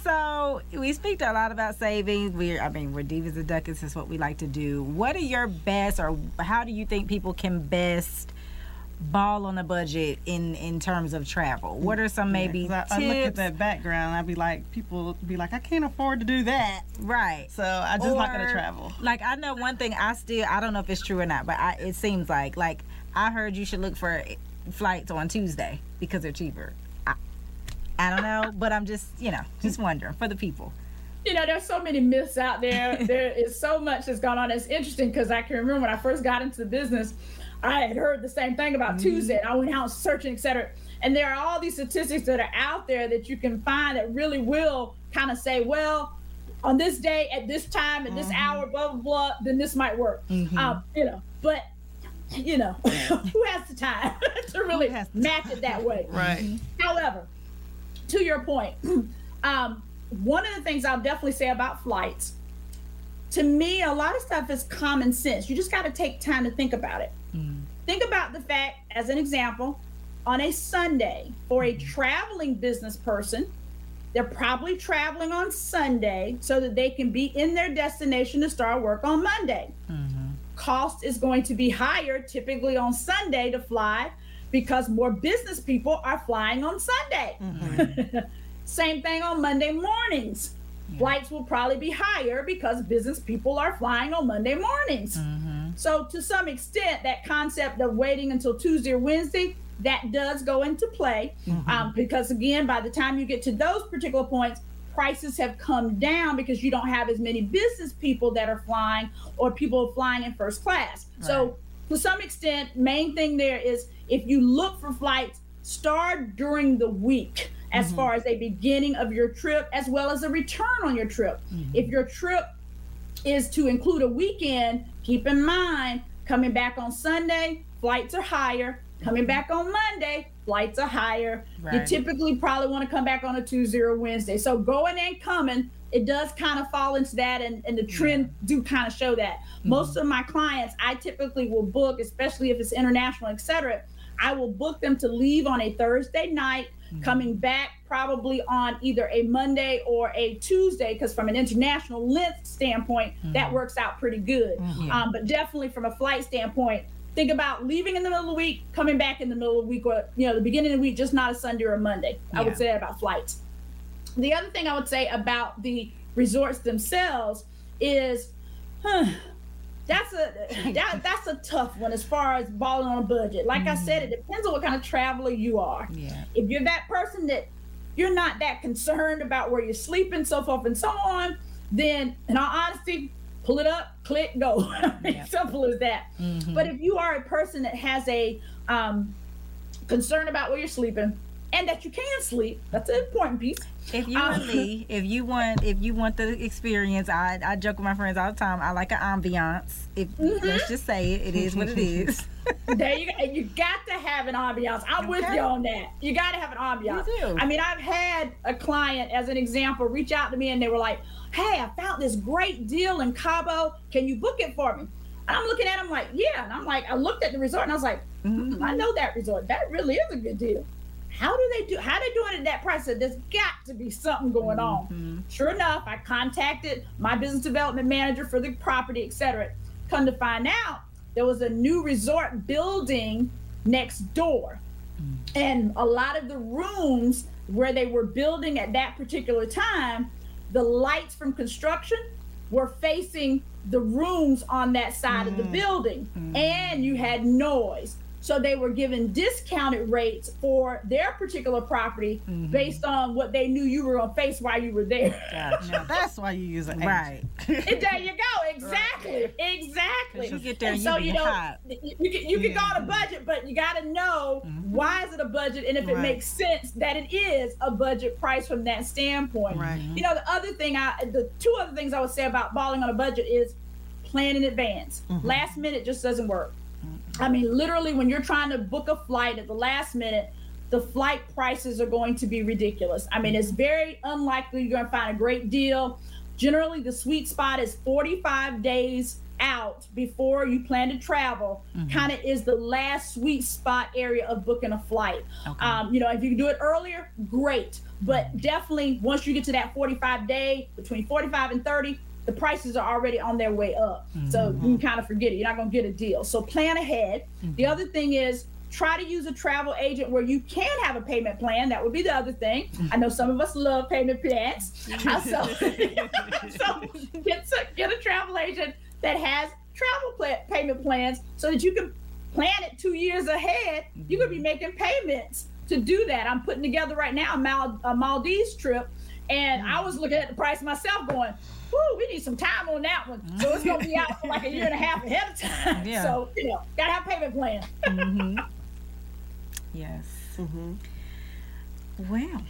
so we speak a lot about savings. We, I mean, we're divas and ducats. Is what we like to do. What are your best, or how do you think people can best ball on a budget in in terms of travel? What are some maybe yeah, I, I, look at that background. I'd be like, people be like, I can't afford to do that. Right. So I just or, not gonna travel. Like I know one thing. I still I don't know if it's true or not, but I, it seems like like I heard you should look for flights on Tuesday because they're cheaper. I don't know, but I'm just, you know, just wondering for the people. You know, there's so many myths out there. [LAUGHS] there is so much that's gone on. It's interesting because I can remember when I first got into the business, I had heard the same thing about mm-hmm. Tuesday. I went out searching, et cetera. And there are all these statistics that are out there that you can find that really will kind of say, well, on this day, at this time, at this mm-hmm. hour, blah, blah, blah, then this might work. Mm-hmm. Um, you know, but you know, [LAUGHS] who has the time [LAUGHS] to really match it that way? Right. However, to your point, [CLEARS THROAT] um, one of the things I'll definitely say about flights, to me, a lot of stuff is common sense. You just got to take time to think about it. Mm. Think about the fact, as an example, on a Sunday for a mm-hmm. traveling business person, they're probably traveling on Sunday so that they can be in their destination to start work on Monday. Mm-hmm. Cost is going to be higher typically on Sunday to fly because more business people are flying on Sunday. Mm-hmm. [LAUGHS] Same thing on Monday mornings. Yeah. Flights will probably be higher because business people are flying on Monday mornings. Mm-hmm. So, to some extent, that concept of waiting until Tuesday or Wednesday that does go into play mm-hmm. um, because, again, by the time you get to those particular points, prices have come down because you don't have as many business people that are flying or people flying in first class. Right. So, to some extent, main thing there is if you look for flights, start during the week as mm-hmm. far as a beginning of your trip as well as a return on your trip. Mm-hmm. If your trip is to include a weekend, keep in mind coming back on Sunday, flights are higher. Coming back on Monday, flights are higher. Right. You typically probably want to come back on a Tuesday or Wednesday. So going and coming it does kind of fall into that, and, and the trend do kind of show that. Mm-hmm. Most of my clients, I typically will book, especially if it's international, et cetera. I will book them to leave on a Thursday night, mm-hmm. coming back probably on either a Monday or a Tuesday, because from an international length standpoint, mm-hmm. that works out pretty good. Mm-hmm. Um, but definitely from a flight standpoint, think about leaving in the middle of the week, coming back in the middle of the week, or you know, the beginning of the week, just not a Sunday or a Monday. Yeah. I would say that about flights. The other thing I would say about the resorts themselves is, huh, that's a that, that's a tough one as far as balling on a budget. Like mm-hmm. I said, it depends on what kind of traveler you are. Yeah. If you're that person that you're not that concerned about where you're sleeping, so forth and so on, then in all honesty, pull it up, click, go. [LAUGHS] yeah. Simple as that. Mm-hmm. But if you are a person that has a um, concern about where you're sleeping, and that you can sleep. That's an important piece. If you um, Lee, [LAUGHS] if you want, if you want the experience, I I joke with my friends all the time. I like an ambiance. If mm-hmm. let's just say it, it is what it [LAUGHS] is. there you go. You got to have an ambiance. I'm okay. with you on that. You got to have an ambiance. I mean, I've had a client, as an example, reach out to me and they were like, "Hey, I found this great deal in Cabo. Can you book it for me?" And I'm looking at them like, "Yeah." And I'm like, I looked at the resort and I was like, mm-hmm. "I know that resort. That really is a good deal." How do they do how they doing it at that price so there's got to be something going on mm-hmm. sure enough i contacted my business development manager for the property etc come to find out there was a new resort building next door mm-hmm. and a lot of the rooms where they were building at that particular time the lights from construction were facing the rooms on that side mm-hmm. of the mm-hmm. building mm-hmm. and you had noise so they were given discounted rates for their particular property mm-hmm. based on what they knew you were going to face while you were there. Gotcha. [LAUGHS] that's why you use an right. and [LAUGHS] there you go. Exactly. [LAUGHS] Right. Exactly. You get there and, and so you know hot. you can you can go on a budget, but you got to know mm-hmm. why is it a budget and if right. it makes sense that it is a budget price from that standpoint. Right. You know the other thing I the two other things I would say about balling on a budget is plan in advance. Mm-hmm. Last minute just doesn't work. I mean, literally, when you're trying to book a flight at the last minute, the flight prices are going to be ridiculous. I mean, it's very unlikely you're going to find a great deal. Generally, the sweet spot is 45 days out before you plan to travel mm-hmm. kind of is the last sweet spot area of booking a flight okay. um, you know if you can do it earlier great but definitely once you get to that 45 day between 45 and 30 the prices are already on their way up. Mm-hmm. So you can kind of forget it. You're not going to get a deal. So plan ahead. Mm-hmm. The other thing is try to use a travel agent where you can have a payment plan. That would be the other thing. I know some of us love payment plans. [LAUGHS] so, [LAUGHS] so get, to, get a travel agent that has travel plan, payment plans so that you can plan it two years ahead. You could be mm-hmm. making payments to do that. I'm putting together right now a, Mal- a Maldives trip. And I was looking at the price myself going, whoo, we need some time on that one. So it's gonna be out for like a year and a half ahead of time. Yeah. So you know, gotta have payment plan. mm-hmm. Yes. Mm-hmm. Well.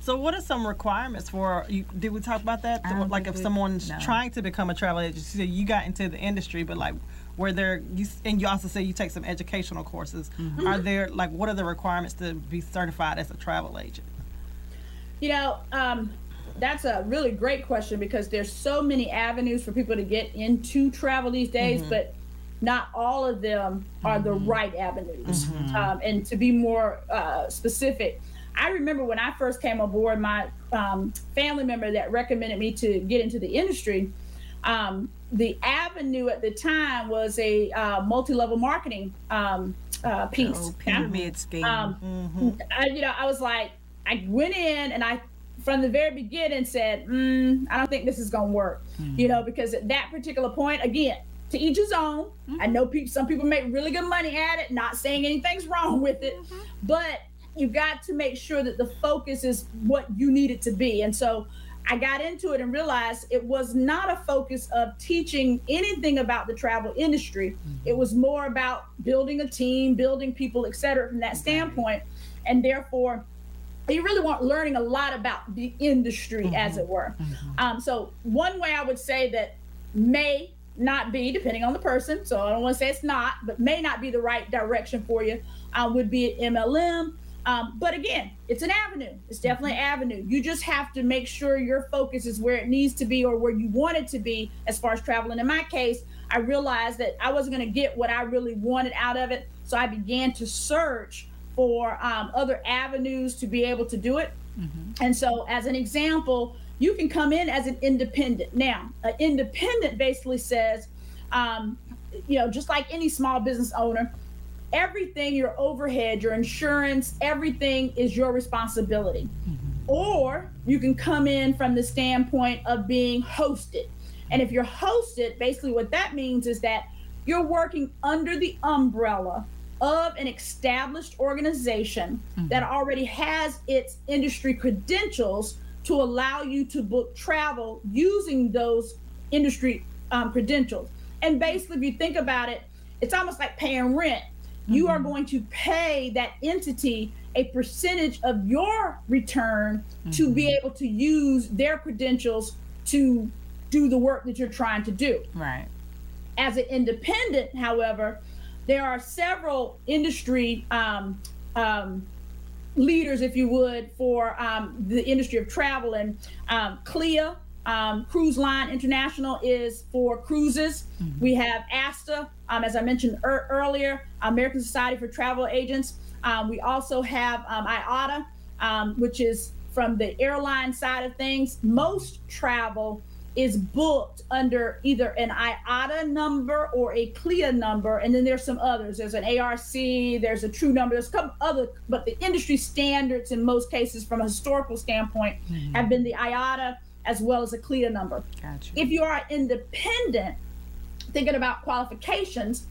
So, what are some requirements for you? Did we talk about that? Like, if someone's no. trying to become a travel agent, so you got into the industry, but like, where there, you and you also say you take some educational courses. Mm-hmm. Are there like, what are the requirements to be certified as a travel agent? You know, um, that's a really great question because there's so many avenues for people to get into travel these days, mm-hmm. but not all of them are the mm-hmm. right avenues. Mm-hmm. Um, and to be more uh, specific, I remember when I first came aboard, my um, family member that recommended me to get into the industry. Um, the avenue at the time was a uh, multi-level marketing um, uh, piece. Oh, pyramid scheme. Um, mm-hmm. I, you know, I was like, I went in and I from the very beginning said, mm, I don't think this is going to work. Mm-hmm. You know, because at that particular point, again, to each his own. Mm-hmm. I know people, some people make really good money at it, not saying anything's wrong with it, mm-hmm. but you've got to make sure that the focus is what you need it to be. And so I got into it and realized it was not a focus of teaching anything about the travel industry. Mm-hmm. It was more about building a team, building people, et cetera, from that standpoint. And therefore, you really weren't learning a lot about the industry, mm-hmm. as it were. Mm-hmm. Um, so, one way I would say that may not be, depending on the person, so I don't want to say it's not, but may not be the right direction for you, uh, would be an MLM. Um, but again, it's an avenue. It's definitely an avenue. You just have to make sure your focus is where it needs to be or where you want it to be as far as traveling. In my case, I realized that I wasn't going to get what I really wanted out of it. So I began to search for um, other avenues to be able to do it. Mm-hmm. And so, as an example, you can come in as an independent. Now, an independent basically says, um, you know, just like any small business owner, everything, your overhead, your insurance, everything is your responsibility. Mm-hmm. Or you can come in from the standpoint of being hosted. And if you're hosted, basically what that means is that you're working under the umbrella of an established organization mm-hmm. that already has its industry credentials to allow you to book travel using those industry um, credentials. And basically, if you think about it, it's almost like paying rent. Mm-hmm. You are mm-hmm. going to pay that entity a percentage of your return mm-hmm. to be mm-hmm. able to use their credentials to do the work that you're trying to do. Right. As an independent, however, there are several industry um, um, leaders, if you would, for um, the industry of travel. And um, CLIA, um, Cruise Line International, is for cruises. Mm-hmm. We have ASTA, um, as I mentioned er- earlier, American Society for Travel Agents. Um, we also have IATA, which is from the airline side of things. Most travel is booked under either an IATA number or a CLIA number, and then there's some others. There's an ARC, there's a true number, there's a couple other, but the industry standards in most cases, from a historical standpoint, mm-hmm. have been the IATA as well as a CLIA number. Gotcha. If you are independent, thinking about qualifications,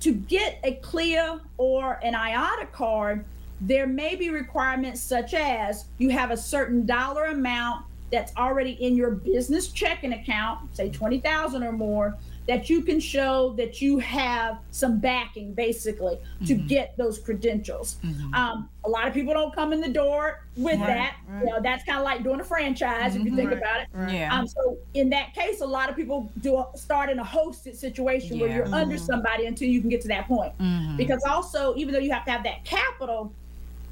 to get a CLIA or an IATA card, there may be requirements such as you have a certain dollar amount that's already in your business checking account, say 20,000 or more, that you can show that you have some backing basically mm-hmm. to get those credentials. Mm-hmm. Um, a lot of people don't come in the door with right, that. Right. You know, that's kind of like doing a franchise mm-hmm. if you mm-hmm. think right, about it. Yeah. Um, so in that case, a lot of people do start in a hosted situation yeah. where you're under mm-hmm. somebody until you can get to that point. Mm-hmm. Because also, even though you have to have that capital,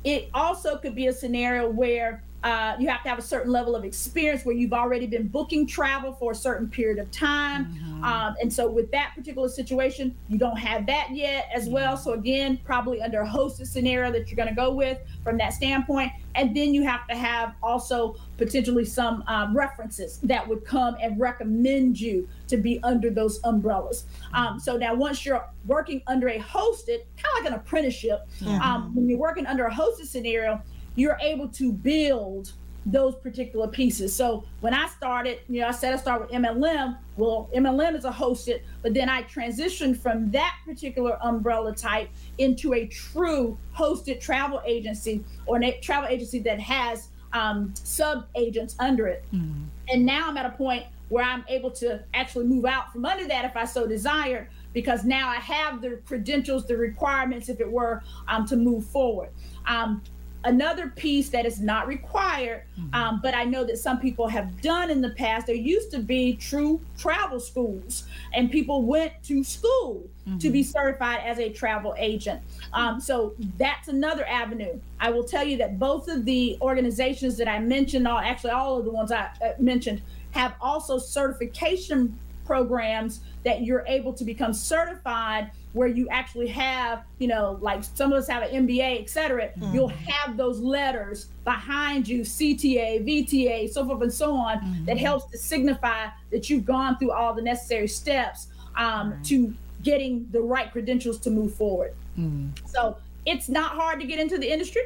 it also could be a scenario where uh, you have to have a certain level of experience where you've already been booking travel for a certain period of time. Mm-hmm. Um, and so, with that particular situation, you don't have that yet as well. So, again, probably under a hosted scenario that you're going to go with from that standpoint. And then you have to have also potentially some um, references that would come and recommend you to be under those umbrellas. Um, so, now once you're working under a hosted, kind of like an apprenticeship, mm-hmm. when you're working under a hosted scenario, you're able to build those particular pieces. So when I started, you know, I said I start with MLM. Well, MLM is a hosted, but then I transitioned from that particular umbrella type into a true hosted travel agency or a travel agency that has um, sub agents under it. Mm-hmm. And now I'm at a point where I'm able to actually move out from under that if I so desire, because now I have the credentials, the requirements, if it were, um, to move forward. Um, another piece that is not required, mm-hmm. um, but I know that some people have done in the past. There used to be true travel schools, and people went to school mm-hmm. to be mm-hmm. certified as a travel agent. Um, so that's another avenue. I will tell you that both of the organizations that I mentioned, all actually all of the ones I uh, mentioned, have also certification programs that you're able to become certified where you actually have, you know, like some of us have an MBA, et cetera, mm-hmm. you'll have those letters behind you, CTA, VTA, so forth and so on, mm-hmm. that helps to signify that you've gone through all the necessary steps um, right. to getting the right credentials to move forward. Mm-hmm. So it's not hard to get into the industry.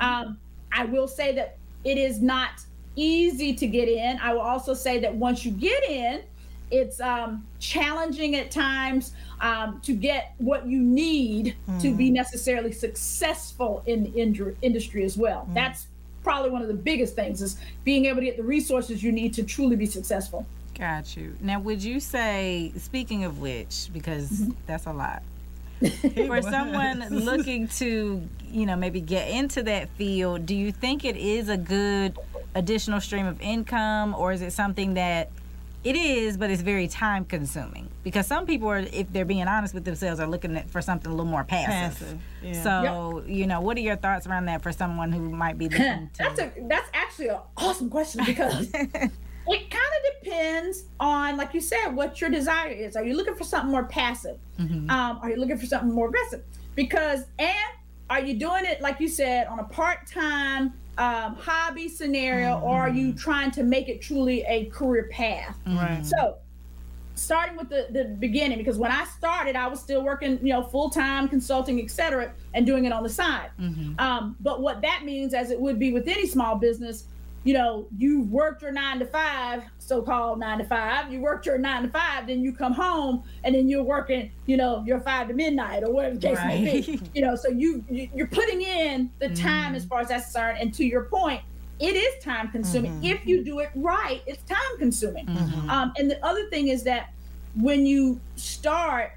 Um, I will say that it is not easy to get in. I will also say that once you get in, it's um, challenging at times um, to get what you need mm. to be hmm. necessarily successful in the in- industry as well. Mm. That's probably one of the biggest things is being able to get the resources you need to truly be successful. Got you. Now, would you say, speaking of which, because mm-hmm. that's a lot, [LAUGHS] for someone looking to, you know, maybe get into that field, do you think it is a good additional stream of income, or is it something that It is, but it's very time consuming because some people are, if they're being honest with themselves, are looking at, for something a little more passive. Passive. Yeah. So, you know, what are your thoughts around that for someone who might be [LAUGHS] looking to? that's a that's actually an awesome question because [LAUGHS] it kind of depends on, like you said, what your desire is. Are you looking for something more passive? Um, are you looking for something more aggressive? Because and are you doing it like you said on a part-time um, hobby scenario, or are you trying to make it truly a career path? Right. So, starting with the, the beginning, because when I started, I was still working, you know, full time consulting, et cetera, and doing it on the side. Um, but what that means, as it would be with any small business, you know, you worked your nine to five, so called nine to five, you worked your nine to five, then you come home and then you're working, you know, your five to midnight or whatever the case may be. [LAUGHS] You know, so you, you you're putting in the mm. time as far as that's concerned. And to your point, it is time consuming. Mm-hmm. If you do it right, it's time consuming. Mm-hmm. Um, and the other thing is that when you start,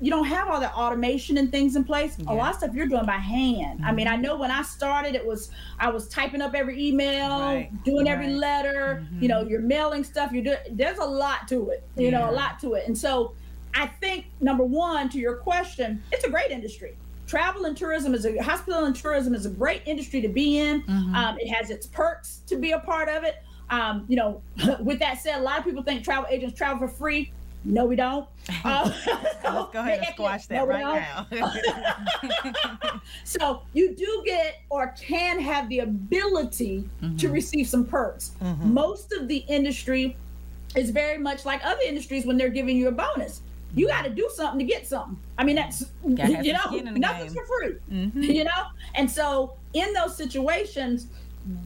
you don't have all the automation and things in place. A lot of stuff you're doing by hand. I mean, I know when I started, it was I was typing up every email, Right, doing every right. letter. You know, you're mailing stuff. You're doing. There's a lot to it. You know, a lot to it. And so, I think number one to your question, it's a great industry. Travel and tourism is a hospital and tourism is a great industry to be in. Um, it has its perks to be a part of it. Um, you know, [LAUGHS] with that said, a lot of people think travel agents travel for free. No, we don't. [LAUGHS] Uh, [LAUGHS] Let's go ahead and [LAUGHS] squash that No, right now. So you do get or can have the ability to receive some perks. Most of the industry is very much like other industries when they're giving you a bonus. You got to do something to get something. I mean, that's you know, skin in the nothing's game. for free. You know, and so in those situations,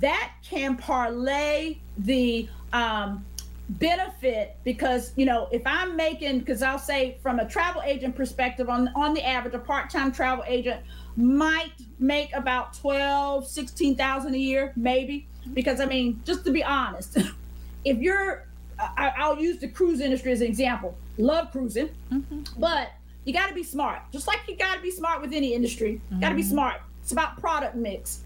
that can parlay the um, benefit because you know if I'm making because I'll say from a travel agent perspective on on the average a part-time travel agent might make about 12 16,000 a year maybe. Because I mean just to be honest [LAUGHS] if you're I, I'll use the cruise industry as an example. Love cruising mm-hmm. but you got to be smart. Just like you got to be smart with any industry got to be mm-hmm. smart. It's about product mix.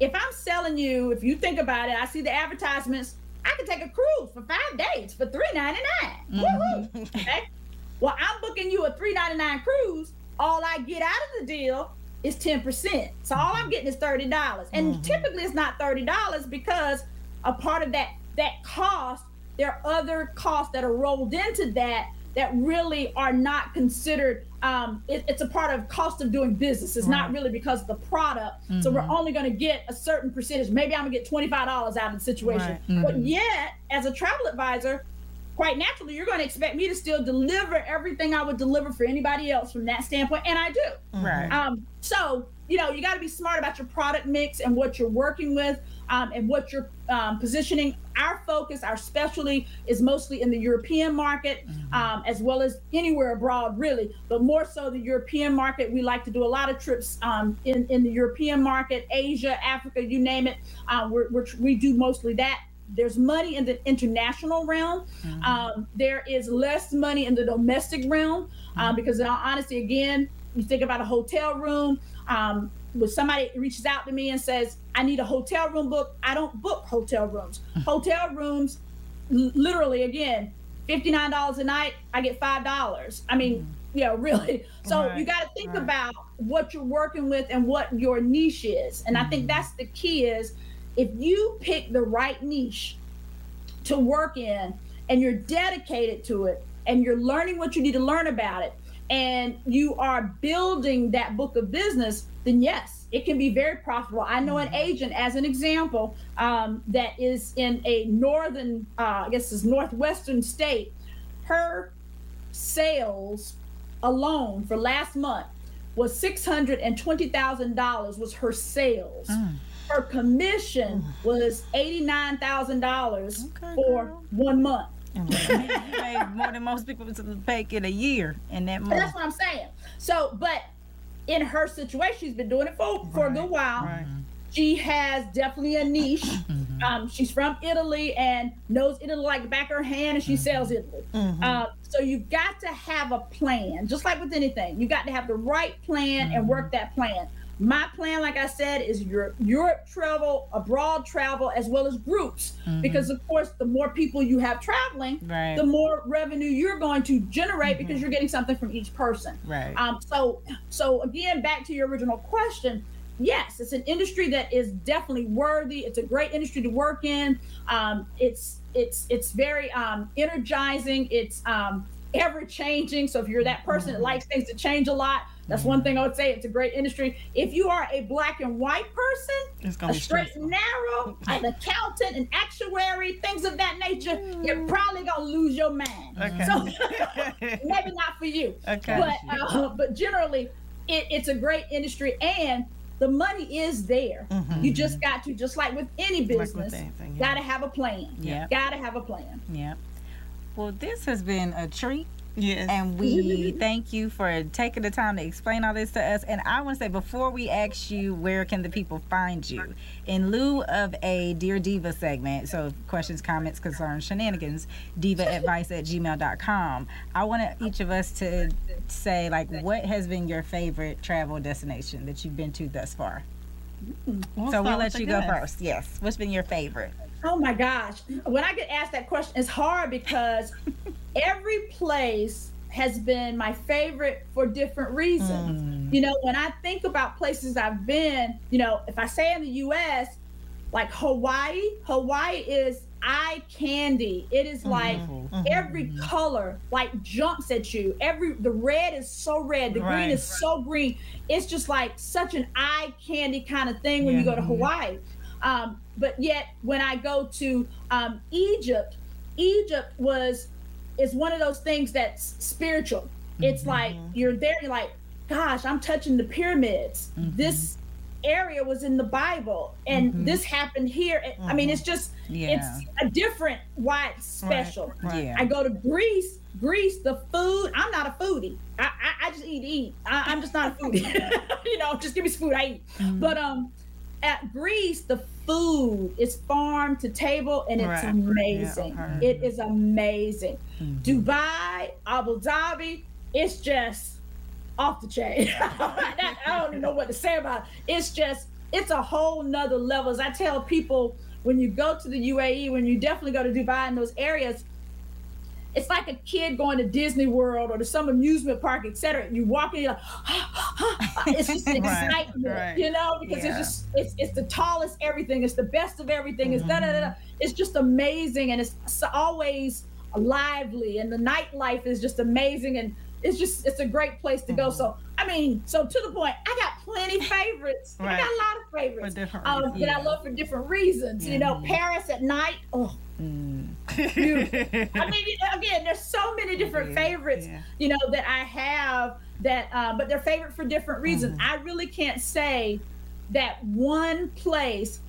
If I'm selling you, if you think about it, I see the advertisements. I can take a cruise for five days for three ninety mm-hmm. Woohoo! [LAUGHS] Okay. Well, I'm booking you a three ninety nine cruise. All I get out of the deal is ten percent. So all I'm getting is thirty dollars, and mm-hmm. typically it's not thirty dollars because a part of that that cost, there are other costs that are rolled into that that really are not considered. Um, it- it's a part of cost of doing business. It's not really because of the product. So we're only going to get a certain percentage. Maybe I'm going to get twenty five dollars out of the situation. Right. But yet, as a travel advisor, quite naturally, you're going to expect me to still deliver everything I would deliver for anybody else from that standpoint, and I do. right. Um, so you know, you got to be smart about your product mix and what you're working with, um, and what you're um, positioning. Our focus, our specialty, is mostly in the European market, um, as well as anywhere abroad, really, but more so the European market. We like to do a lot of trips um, in in the European market, Asia, Africa, you name it. Um, we're, we're, we do mostly that there's money in the international realm. Um, there is less money in the domestic realm um, because, in all honesty, again, you think about a hotel room. Um, when somebody reaches out to me and says, "I need a hotel room book," I don't book hotel rooms. Hmm. hotel rooms, literally, again, fifty nine dollars a night. I get five dollars. I mean, hmm. yeah, [LAUGHS] really. So you got to think right. about what you're working with and what your niche is. And I think hmm. that's the key is if you pick the right niche to work in and you're dedicated to it and you're learning what you need to learn about it and you are building that book of business, then yes, it can be very profitable. I know an agent, as an example, um, that is in a northern, uh, I guess it's northwestern state. Her sales alone for last month was six hundred and twenty thousand dollars was her sales. Her commission was eighty nine thousand dollars Okay, for girl. one month. You made more than most people make in a year in that month. that's what I'm saying. So, but in her situation, she's been doing it for, for a good while. Right. She has definitely a niche. Um, she's from Italy and knows Italy like the back of her hand, and she sells Italy. Uh, so you've got to have a plan, just like with anything. You got to have the right plan and work that plan. My plan, like I said, is Europe, Europe travel, abroad travel, as well as groups. Mm-hmm. Because of course, the more people you have traveling, right. the more revenue you're going to generate mm-hmm. because you're getting something from each person. Right. Um, so, so again, back to your original question. Yes, it's an industry that is definitely worthy. It's a great industry to work in. Um, it's it's it's very um, energizing. It's um, ever changing. So if you're that person that likes things to change a lot, that's one thing I would say. It's a great industry. If you are a black and white person, a straight and narrow, an accountant, an actuary, things of that nature, you're probably gonna lose your mind. Okay. So [LAUGHS] maybe not for you. Okay. But uh, but generally, it, it's a great industry and the money is there. Mm-hmm. You just got to, just like with any business, like with anything, yeah. gotta have a plan. Yeah. Gotta have a plan. Yeah. Well, this has been a treat. Yes. And we [LAUGHS] thank you for taking the time to explain all this to us. And I want to say, before we ask you, where can the people find you? In lieu of a Dear Diva segment, so questions, comments, concerns, shenanigans, diva [LAUGHS] advice at gmail.com, I want each of us to say, like, what has been your favorite travel destination that you've been to thus far? We'll so we'll let you go first. Yes. What's been your favorite? Oh my gosh. When I get asked that question, it's hard because [LAUGHS] every place has been my favorite for different reasons. Mm. You know, when I think about places I've been, you know, if I say in the US, like Hawaii, Hawaii is eye candy. It is like mm-hmm. mm-hmm. every color like jumps at you. Every the red is so red, the right. green is so green. It's just like such an eye candy kind of thing when yeah. you go to Hawaii. Um, but yet, when I go to um, Egypt, Egypt was is one of those things that's spiritual. It's mm-hmm. like you're there, you're like, gosh, I'm touching the pyramids. Mm-hmm. This area was in the Bible, and mm-hmm. this happened here. I mean, it's just yeah. it's a different white special. Right. Right. Yeah. I go to Greece. Greece, the food. I'm not a foodie. I I, I just eat eat. I, am just not a foodie. [LAUGHS] [LAUGHS] you know, just give me some food. I eat. Mm-hmm. But um, at Greece, the food is farm to table and it's right. amazing. Yeah, it is amazing. Mm-hmm. Dubai, Abu Dhabi, it's just off the chain. [LAUGHS] I don't even know what to say about it. It's just, it's a whole nother level. As I tell people, when you go to the UAE, when you definitely go to Dubai in those areas, it's like a kid going to Disney World or to some amusement park, etc. You walk in, you're like, [GASPS] it's just [LAUGHS] excitement, right. you know, because yeah. it's just it's it's the tallest everything, it's the best of everything, mm-hmm. it's da da da. It's just amazing, and it's always lively, and the nightlife is just amazing, and it's just it's a great place to mm-hmm. go. So I mean, so to the point, I got plenty favorites. Right. I got a lot of favorites um, yeah. that I love for different reasons. Mm-hmm. You know, Paris at night. Oh, mm. [LAUGHS] I mean, again, there's so many different yeah. favorites. Yeah. You know that I have that, uh, but they're favorite for different reasons. Mm-hmm. I really can't say that one place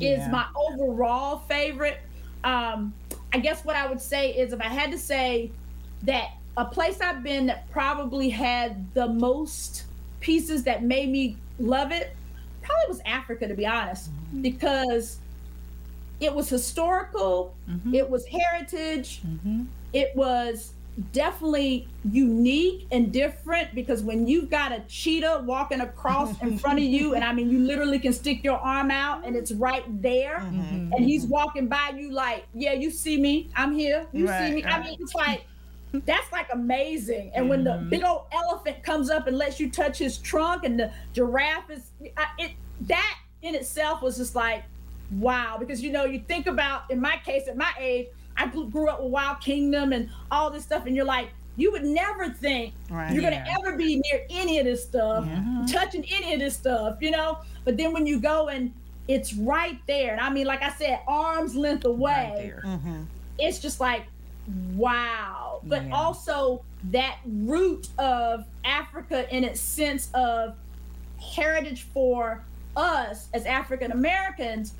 is my overall favorite. Um, I guess what I would say is if I had to say that a place I've been that probably had the most pieces that made me love it probably was Africa, to be honest, mm-hmm. because it was historical, mm-hmm. it was heritage, mm-hmm. it was definitely unique and different because when you've got a cheetah walking across in [LAUGHS] front of you, and I mean, you literally can stick your arm out and it's right there, mm-hmm. and he's walking by you like, Yeah, you see me, I'm here, you right, see me. Right. I mean, it's like, that's like amazing. And when mm-hmm. the big old elephant comes up and lets you touch his trunk, and the giraffe is it that in itself was just like wow. Because you know, you think about in my case, at my age, I grew up with Wild Kingdom and all this stuff, and you're like, you would never think right, you're gonna ever be near any of this stuff, mm-hmm. touching any of this stuff, you know. But then when you go and it's right there, and I mean, like I said, arms length away. Right mm-hmm. It's just like wow. But yeah. also that root of Africa in its sense of heritage for us as African Americans,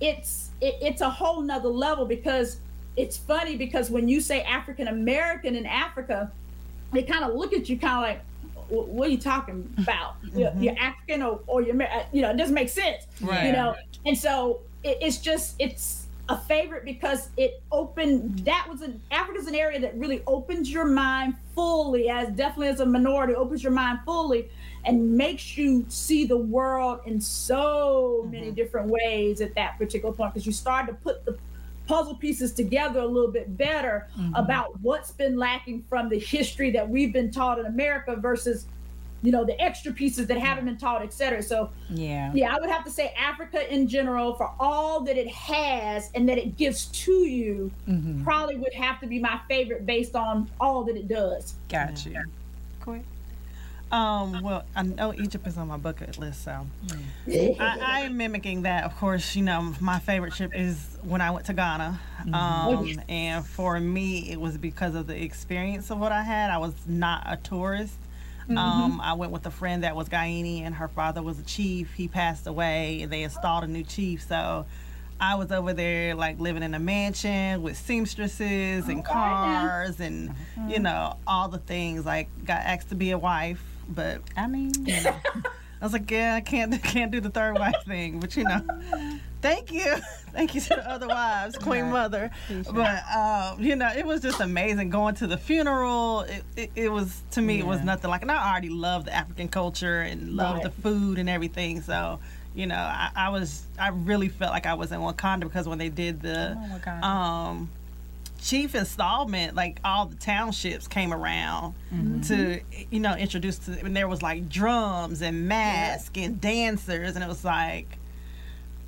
it's it, it's a whole nother level because it's funny because when you say African American in Africa, they kind of look at you kind of like, what are you talking about? [LAUGHS] Mm-hmm. You're, you're, African or, or you're, you know, it doesn't make sense, right. you know? And so it, it's just, it's, a favorite because it opened that was an Africa's an area that really opens your mind fully as definitely as a minority opens your mind fully and makes you see the world in so mm-hmm. many different ways at that particular point because you start to put the puzzle pieces together a little bit better mm-hmm. about what's been lacking from the history that we've been taught in America versus you know the extra pieces that haven't been taught etc so yeah yeah i would have to say africa in general for all that it has and that it gives to you mm-hmm. probably would have to be my favorite based on all that it does gotcha yeah. cool um, well, I know Egypt is on my bucket list, so mm. I, I, am mimicking that. Of course, you know my favorite trip is when I went to Ghana, mm-hmm. um, and for me, it was because of the experience of what I had. I was not a tourist, Mm-hmm. Um, I went with a friend that was Ghanaian, and her father was a chief. He passed away, and they installed a new chief. So I was over there, like living in a mansion with seamstresses and cars, and mm-hmm. you know all the things. Like got asked to be a wife, but I mean, you [LAUGHS] know, [LAUGHS] I was like, yeah, I can't [LAUGHS] can't do the third wife thing, but you know, thank you, [LAUGHS] thank you to the other wives, Queen right. Mother. But um, you know, it was just amazing going to the funeral. It, it, it was to me, yeah. it was nothing like, and I already love the African culture and love right. the food and everything. So you know, I, I, was I really felt like I was in Wakanda because when they did the oh, um chief installment, like all the townships came around mm-hmm. to, you know, introduce to, and there was like drums and masks yeah. and dancers, and it was like,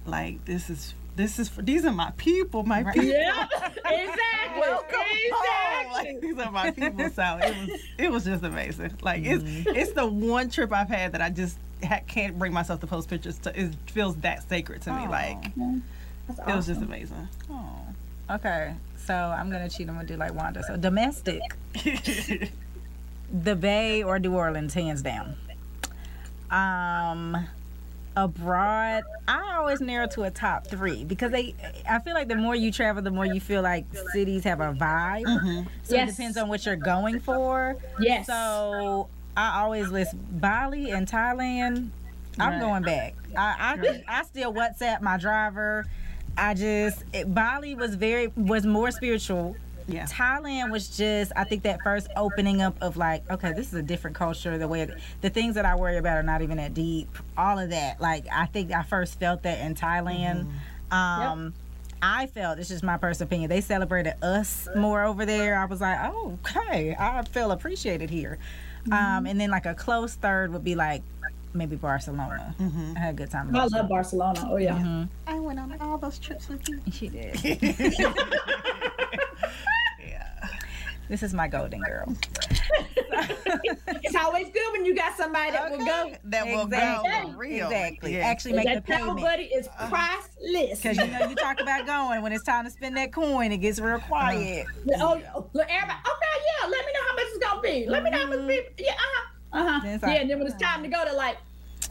like this is this is for these are my people, my people. Yeah, [LAUGHS] exactly. Welcome exactly. Like, these are my people. So it was it was just amazing. Like mm-hmm. it's it's the one trip I've had that I just ha- can't bring myself to post pictures. To it feels that sacred to me. Like awesome. it was just amazing. Oh, okay. So I'm gonna cheat. I'm gonna do like Wanda. So domestic, the Bay or New Orleans, hands down. Um, abroad, I always narrow to a top three because they. I feel like the more you travel, the more you feel like cities have a vibe. Mm-hmm. So yes. it depends on what you're going for. Yes. So I always list Bali and Thailand. I'm right. going back. I I. I still WhatsApp my driver I just it, Bali was very was more spiritual. Yeah. Thailand was just I think that first opening up of like okay this is a different culture the way the things that I worry about are not even that deep all of that like I think I first felt that in Thailand. Mm-hmm. Um, yep. I felt it's just my personal opinion. They celebrated us more over there. I was like, oh, okay, I feel appreciated here. Mm-hmm. Um, and then like a close third would be like maybe Barcelona. Mm-hmm. I had a good time. I love Barcelona. Oh yeah. Mm-hmm. I went on all those trips with you. She did. [LAUGHS] yeah. This is my golden girl. it's always good when you got somebody that okay. will go. That will exactly. go for real. Exactly. Yeah. Actually make that the payment. buddy is uh-huh. priceless. Because you know you talk about going when it's time to spend that coin, it gets real quiet. Uh-huh. Oh, oh, look, everybody. Okay, yeah. Let me know how much it's gonna be. Let me know how much. Be. Yeah. Uh huh. Uh huh. Yeah, and then when it's time to go, to like,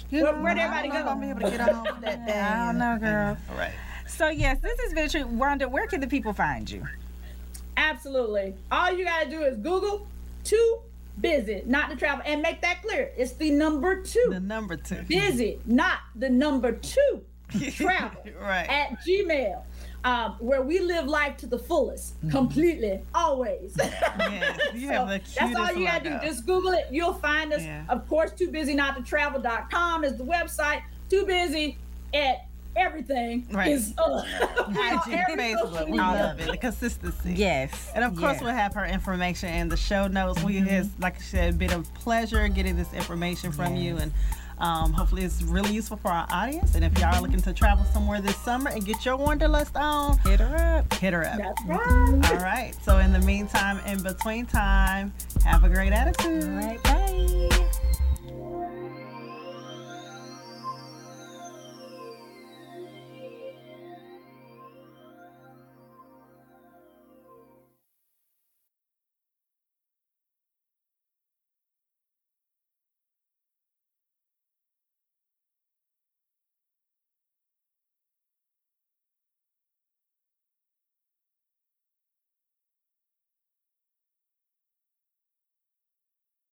where, where'd everybody go? I'm be able to get off that [LAUGHS] day. I don't know, girl. All right. So yes, this is very true. Wanda, where can the people find you? Absolutely. All you gotta do is Google too busy not to travel and make that clear. It's the number two. The number two. Busy, not the number two. [LAUGHS] Travel. right. At Gmail um, where we live life to the fullest, mm-hmm. completely, always. [LAUGHS] yes, you [LAUGHS] so have the that's all you gotta do. Just Google it. You'll find us. Yeah. Of course, too busy not to travel.com is the website. Too busy at everything right. is uh, [LAUGHS] Facebook. We love it. The consistency. Yes. And of course yes. we'll have her information in the show notes. Mm-hmm. We has like I said, been a pleasure getting this information from yes. you and um, hopefully, it's really useful for our audience. And if y'all are looking to travel somewhere this summer and get your wanderlust on, hit her up. Hit her up. That's right. All right. So, in the meantime, in between time, have a great attitude. All right. Bye.